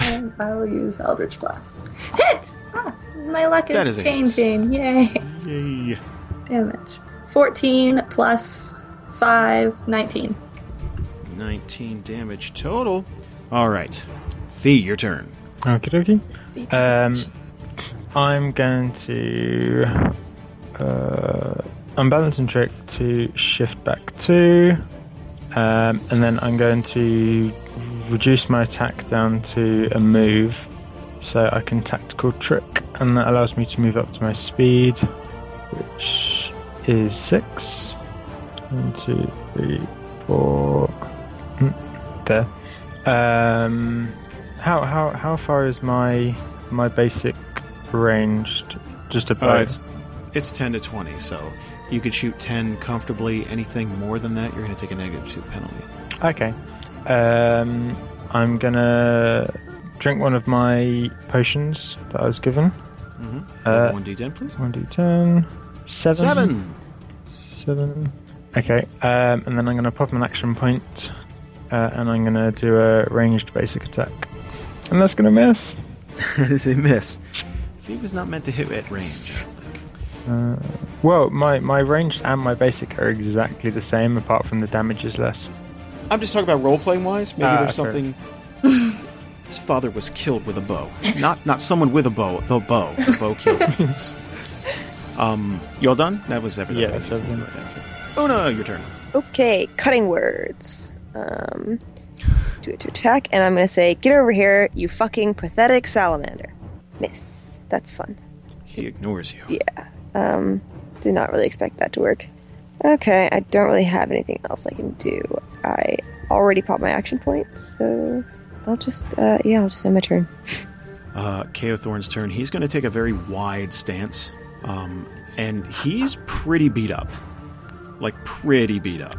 And I will use Eldritch Blast. Hit! Ah, my luck That is is a hit. changing. Yay! Yay. Damage. 14 plus 5, 19. 19 damage total. All right. Fie, your turn. Okie dokie. Um, I'm going to uh, unbalance and trick to shift back two, um, and then I'm going to reduce my attack down to a move, so I can tactical trick, and that allows me to move up to my speed, which is six. One, two, three, four. Mm, There. Um, how how how far is my my basic ranged? Just Uh, about. it's it's 10 to 20, so you could shoot 10 comfortably. Anything more than that, you're going to take a negative two penalty. Okay. Um, I'm gonna drink one of my potions that I was given. Mm-hmm. Uh, 1d10, please. One d10. Seven. Seven. Seven. Okay, um, and then I'm going to pop an action point, uh, and I'm going to do a ranged basic attack. And that's going to miss. that is a miss. He was not meant to hit at range. I. Well, my, my ranged and my basic are exactly the same, apart from the damage is less. I'm just talking about role playing wise. Maybe Ah, there's fair. something. His father was killed with a bow. Not not someone with a bow. The bow. The bow killed him. um, you all done? That was everything. Yeah, that's everything. Una, your turn. Okay, cutting words. Um, do it to attack, and I'm gonna say, "Get over here, you fucking pathetic salamander." Miss. That's fun. He ignores you. Yeah. Um, did not really expect that to work. Okay, I don't really have anything else I can do. I already popped my action point, so I'll just, uh, yeah, I'll just end my turn. uh, Kael'thorn's turn. He's going to take a very wide stance, um, and he's pretty beat up, like pretty beat up.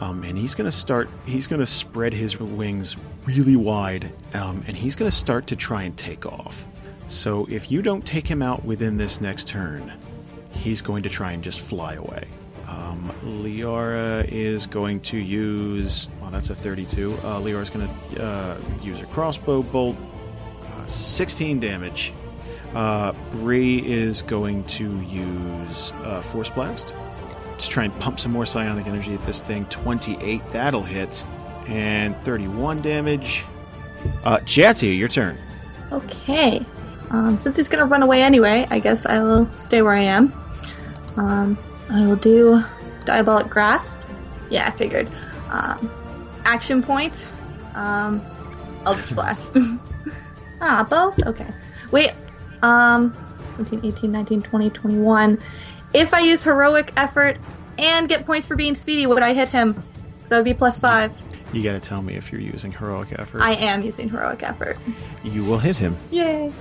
Um, and he's going to start. He's going to spread his wings really wide, um, and he's going to start to try and take off. So if you don't take him out within this next turn, he's going to try and just fly away. Um, Liara is going to use. Well, that's a 32. Uh, Liara's going to uh, use a crossbow bolt. Uh, 16 damage. Uh, Bree is going to use uh, Force Blast. Just try and pump some more psionic energy at this thing. 28, that'll hit. And 31 damage. Uh, your turn. Okay. Um, since he's gonna run away anyway, I guess I will stay where I am. Um, I will do diabolic grasp. Yeah, I figured. Um, action point. Um, Eldritch blast. ah, both. Okay. Wait. Um, 17, 18, 19, 20, 21. If I use heroic effort and get points for being speedy, would I hit him? So that would be plus five. You gotta tell me if you're using heroic effort. I am using heroic effort. you will hit him. Yay!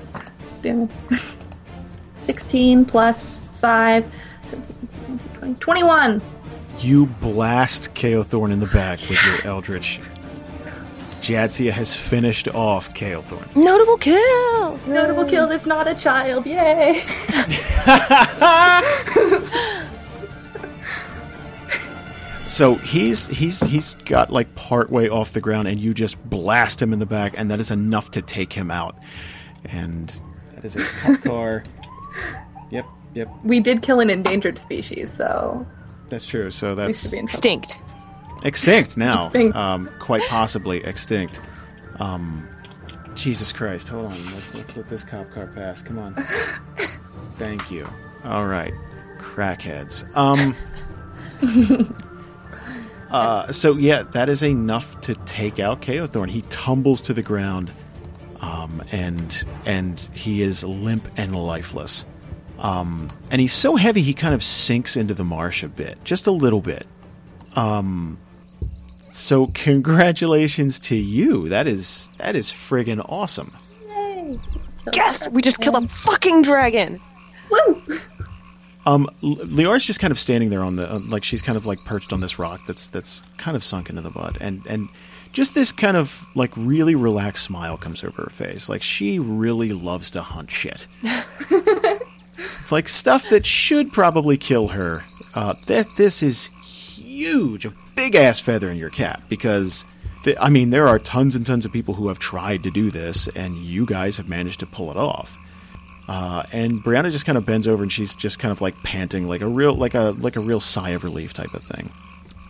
Damn 16 plus 5, 17, 18, 19, 20, 21! You blast Kael'thorn in the back with your Eldritch. Jadzia has finished off Kael'thorn. Notable kill! Notable kill that's not a child, yay! So he's he's he's got like part way off the ground, and you just blast him in the back, and that is enough to take him out. And that is a cop car. Yep, yep, We did kill an endangered species, so that's true. So we that's should be. Extinct. extinct now. Extinct. Um, quite possibly extinct. Um, Jesus Christ! Hold on. Let's, let's let this cop car pass. Come on. Thank you. All right, crackheads. Um. Uh, so yeah, that is enough to take out Thorn. He tumbles to the ground, um, and and he is limp and lifeless. Um, and he's so heavy he kind of sinks into the marsh a bit, just a little bit. Um, so congratulations to you. That is that is friggin' awesome. Yay! Yes, we just killed a fucking dragon. Woo! Um, L- Liara's just kind of standing there on the uh, like she's kind of like perched on this rock that's that's kind of sunk into the mud, and and just this kind of like really relaxed smile comes over her face, like she really loves to hunt shit. it's like stuff that should probably kill her. Uh, this this is huge, a big ass feather in your cap because. th- I mean, there are tons and tons of people who have tried to do this, and you guys have managed to pull it off. Uh, and Brianna just kind of bends over and she's just kind of like panting, like a real, like a like a real sigh of relief type of thing.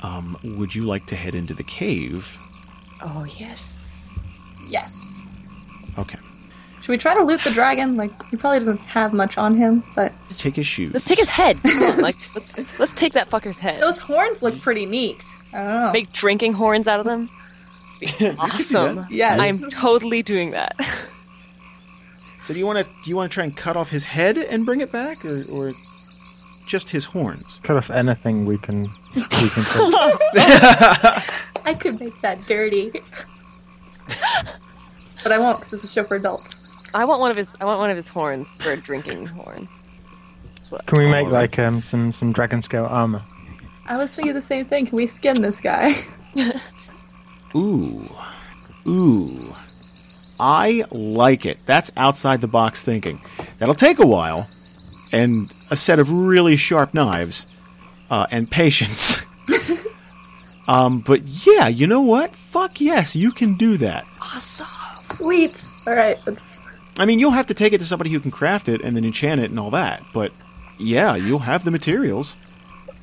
Um, would you like to head into the cave? Oh, yes. Yes. Okay, Should we try to loot the dragon? Like, he probably doesn't have much on him, but take his shoes. Let's take his head. Come on, like, let's, let's take that fucker's head. those horns look pretty neat. I don't know. Make drinking horns out of them. Awesome. Yes. I'm totally doing that. So do you want to do you want to try and cut off his head and bring it back, or, or just his horns? Cut off anything we can. We can take. I could make that dirty. but I won't, because this is a show for adults. I want one of his. I want one of his horns for a drinking horn. Can we make like um, some some dragon scale armor? I was thinking the same thing. Can we skin this guy? Ooh, ooh, I like it. That's outside the box thinking. That'll take a while, and a set of really sharp knives. uh, and patience. Um, but yeah, you know what? Fuck yes, you can do that. Awesome. Sweet. All right. I mean, you'll have to take it to somebody who can craft it and then enchant it and all that. But yeah, you'll have the materials.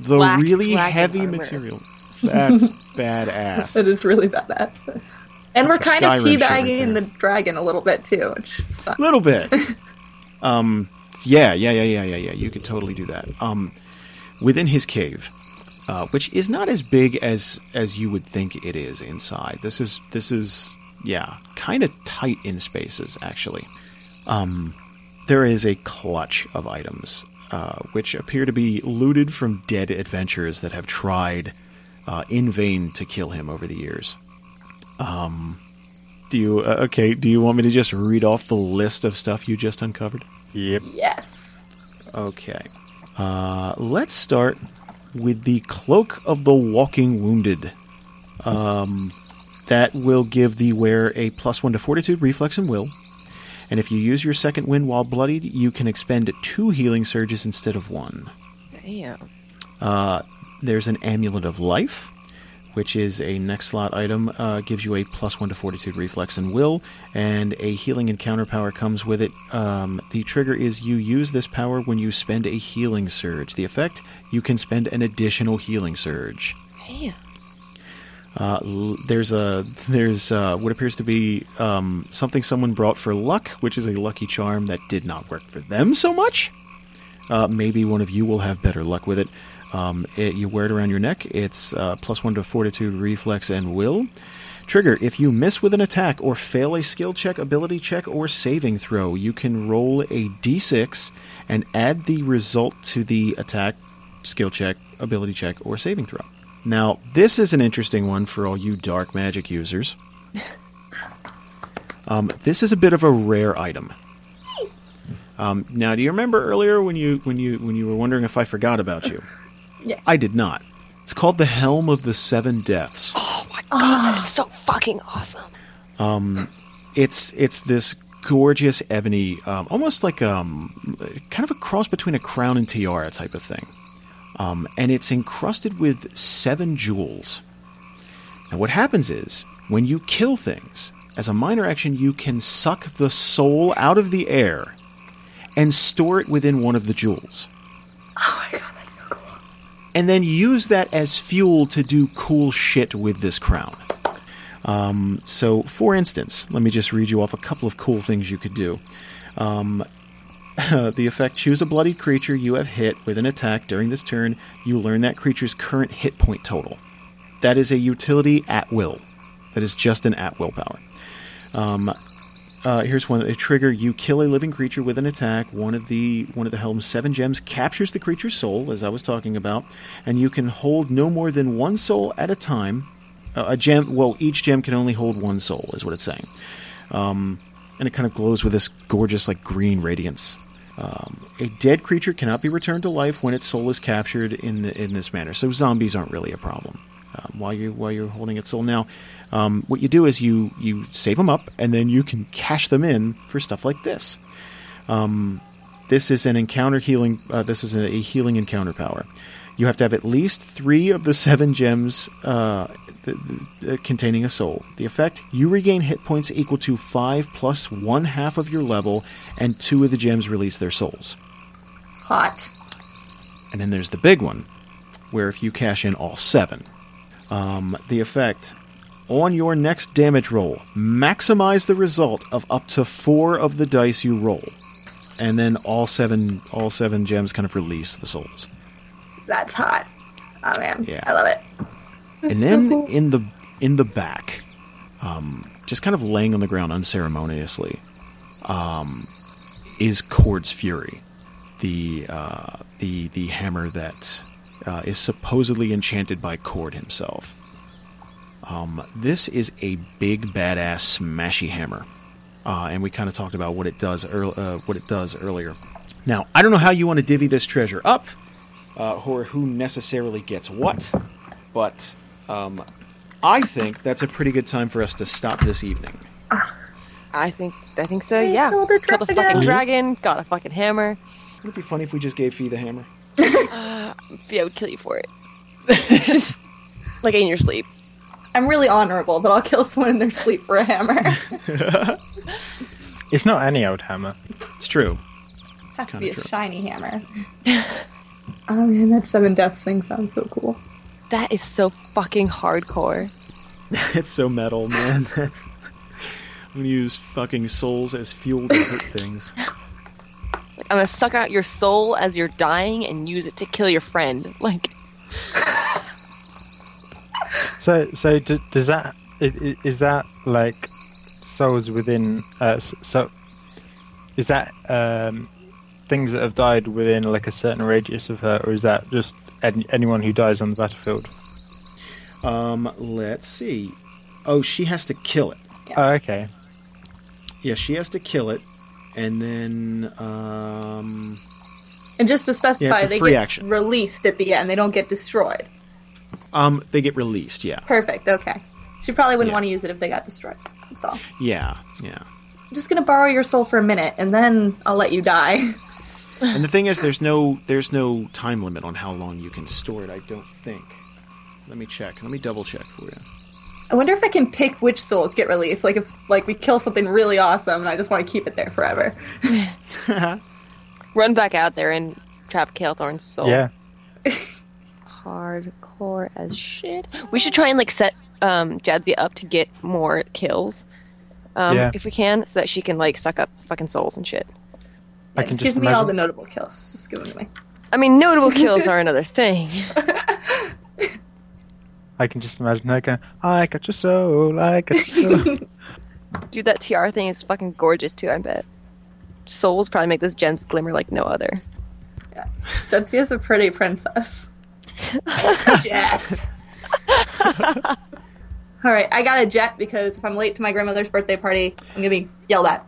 The Black really heavy material. That's badass. that is really badass. And we're kind of shit right teabagging the dragon a little bit too, which is fun. little bit. um, yeah, yeah, yeah, yeah, yeah, yeah. You could totally do that. Um, within his cave, uh, which is not as big as as you would think it is inside. This is this is yeah, kind of tight in spaces actually. Um, there is a clutch of items uh, which appear to be looted from dead adventurers that have tried uh, in vain to kill him over the years. Um, do you uh, okay? Do you want me to just read off the list of stuff you just uncovered? Yep. Yes. Okay. Uh, let's start with the Cloak of the Walking Wounded. Um, that will give the wearer a plus one to Fortitude, Reflex, and Will. And if you use your second wind while bloodied, you can expend two healing surges instead of one. Damn. Uh, there's an Amulet of Life, which is a next slot item. Uh, gives you a plus one to Fortitude, Reflex, and Will, and a healing encounter power comes with it. Um, the trigger is you use this power when you spend a healing surge. The effect you can spend an additional healing surge. Damn. Uh, l- there's a there's uh, what appears to be um, something someone brought for luck, which is a lucky charm that did not work for them so much. Uh, maybe one of you will have better luck with it. Um, it you wear it around your neck. It's uh, plus one to fortitude, reflex, and will. Trigger: If you miss with an attack or fail a skill check, ability check, or saving throw, you can roll a d6 and add the result to the attack, skill check, ability check, or saving throw. Now, this is an interesting one for all you dark magic users. Um, this is a bit of a rare item. Um, now, do you remember earlier when you when you when you were wondering if I forgot about you? Yeah. I did not. It's called the Helm of the Seven Deaths. Oh my god, that's so fucking awesome. Um, It's it's this gorgeous ebony, um, almost like um, kind of a cross between a crown and tiara type of thing, um, and it's encrusted with seven jewels. Now, what happens is when you kill things, as a minor action, you can suck the soul out of the air and store it within one of the jewels. Oh my god, that's so cool. And then use that as fuel to do cool shit with this crown. Um, so, for instance, let me just read you off a couple of cool things you could do. Um, the effect choose a bloodied creature you have hit with an attack during this turn. You learn that creature's current hit point total. That is a utility at will. That is just an at will power. Um, uh, here's one. A trigger: You kill a living creature with an attack. One of the one of the helm's seven gems captures the creature's soul, as I was talking about, and you can hold no more than one soul at a time. Uh, a gem. Well, each gem can only hold one soul, is what it's saying. Um, and it kind of glows with this gorgeous, like green radiance. Um, a dead creature cannot be returned to life when its soul is captured in the, in this manner. So zombies aren't really a problem um, while you while you're holding its soul. Now, um, what you do is you you save them up, and then you can cash them in for stuff like this. Um, this is an encounter healing. Uh, this is a, a healing encounter power. You have to have at least three of the seven gems uh, th- th- containing a soul. The effect: you regain hit points equal to five plus one half of your level, and two of the gems release their souls. Hot. And then there's the big one, where if you cash in all seven, um, the effect on your next damage roll, maximize the result of up to four of the dice you roll, and then all seven all seven gems kind of release the souls. That's hot. Oh man. Yeah. I love it. And then in the in the back, um, just kind of laying on the ground unceremoniously, um, is Cord's Fury, the uh, the the hammer that uh, is supposedly enchanted by Cord himself. Um, this is a big badass smashy hammer, uh, and we kind of talked about what it does earl- uh, what it does earlier. Now I don't know how you want to divvy this treasure up, uh, or who necessarily gets what, but um, I think that's a pretty good time for us to stop this evening. I think I think so. Yeah, kill the kill the dragon. fucking dragon. Got a fucking hammer. Would it be funny if we just gave Fie the hammer? Uh, Fie, I would kill you for it. like in your sleep. I'm really honorable, but I'll kill someone in their sleep for a hammer. It's not any old hammer. It's true. Has to be a true. shiny hammer. oh man, that seven deaths thing sounds so cool. That is so fucking hardcore. it's so metal, man. That's. I'm gonna use fucking souls as fuel to hurt things. Like, I'm gonna suck out your soul as you're dying and use it to kill your friend. Like, So, so d- does that i- i- is that like souls within? Uh, so, is that um, things that have died within like a certain radius of her, or is that just any, anyone who dies on the battlefield? Um, let's see. Oh, she has to kill it. Oh, okay. Yeah, she has to kill it, and then um, And just to specify, a they get action. released at the end. They don't get destroyed. um, they get released. Yeah, Perfect. Okay. She probably wouldn't Yeah. want to use it if they got destroyed. That's all. yeah, yeah. I'm just gonna borrow your soul for a minute, and then I'll let you die. And the thing is, there's no there's no time limit on how long you can store it. I don't think. Let me check. Let me double check for you. I wonder if I can pick which souls get released. Like if like we kill something really awesome, and I just want to keep it there forever. run back out there and trap Kael'thorn's soul. Yeah. Hardcore as shit. We should try and like set um, Jadzia up to get more kills. Um, Yeah. if we can, so that she can like suck up fucking souls and shit. I Yeah, can just just give me all the notable kills. Just give them to me. I mean, notable kills are another thing. I can just imagine her going, "I got your soul, I got your soul." Dude, that TR thing is fucking gorgeous too. I bet. Souls probably make those gems glimmer like no other. Yeah. Jetsi is a pretty princess. jet. All right, I got a jet because if I'm late to my grandmother's birthday party, I'm gonna be yelled at.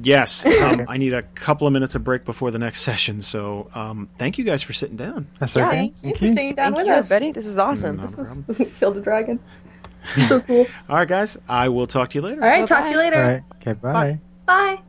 Yes, um, I need a couple of minutes of break before the next session. So, um, thank you guys for sitting down. That's Yeah, okay. Thank you for sitting down Thank with you, us. Betty. This was awesome. No This was problem. killed a dragon. so cool. All right, guys. I will talk to you later. All right, talk to you later. All right. Okay. Bye. Bye.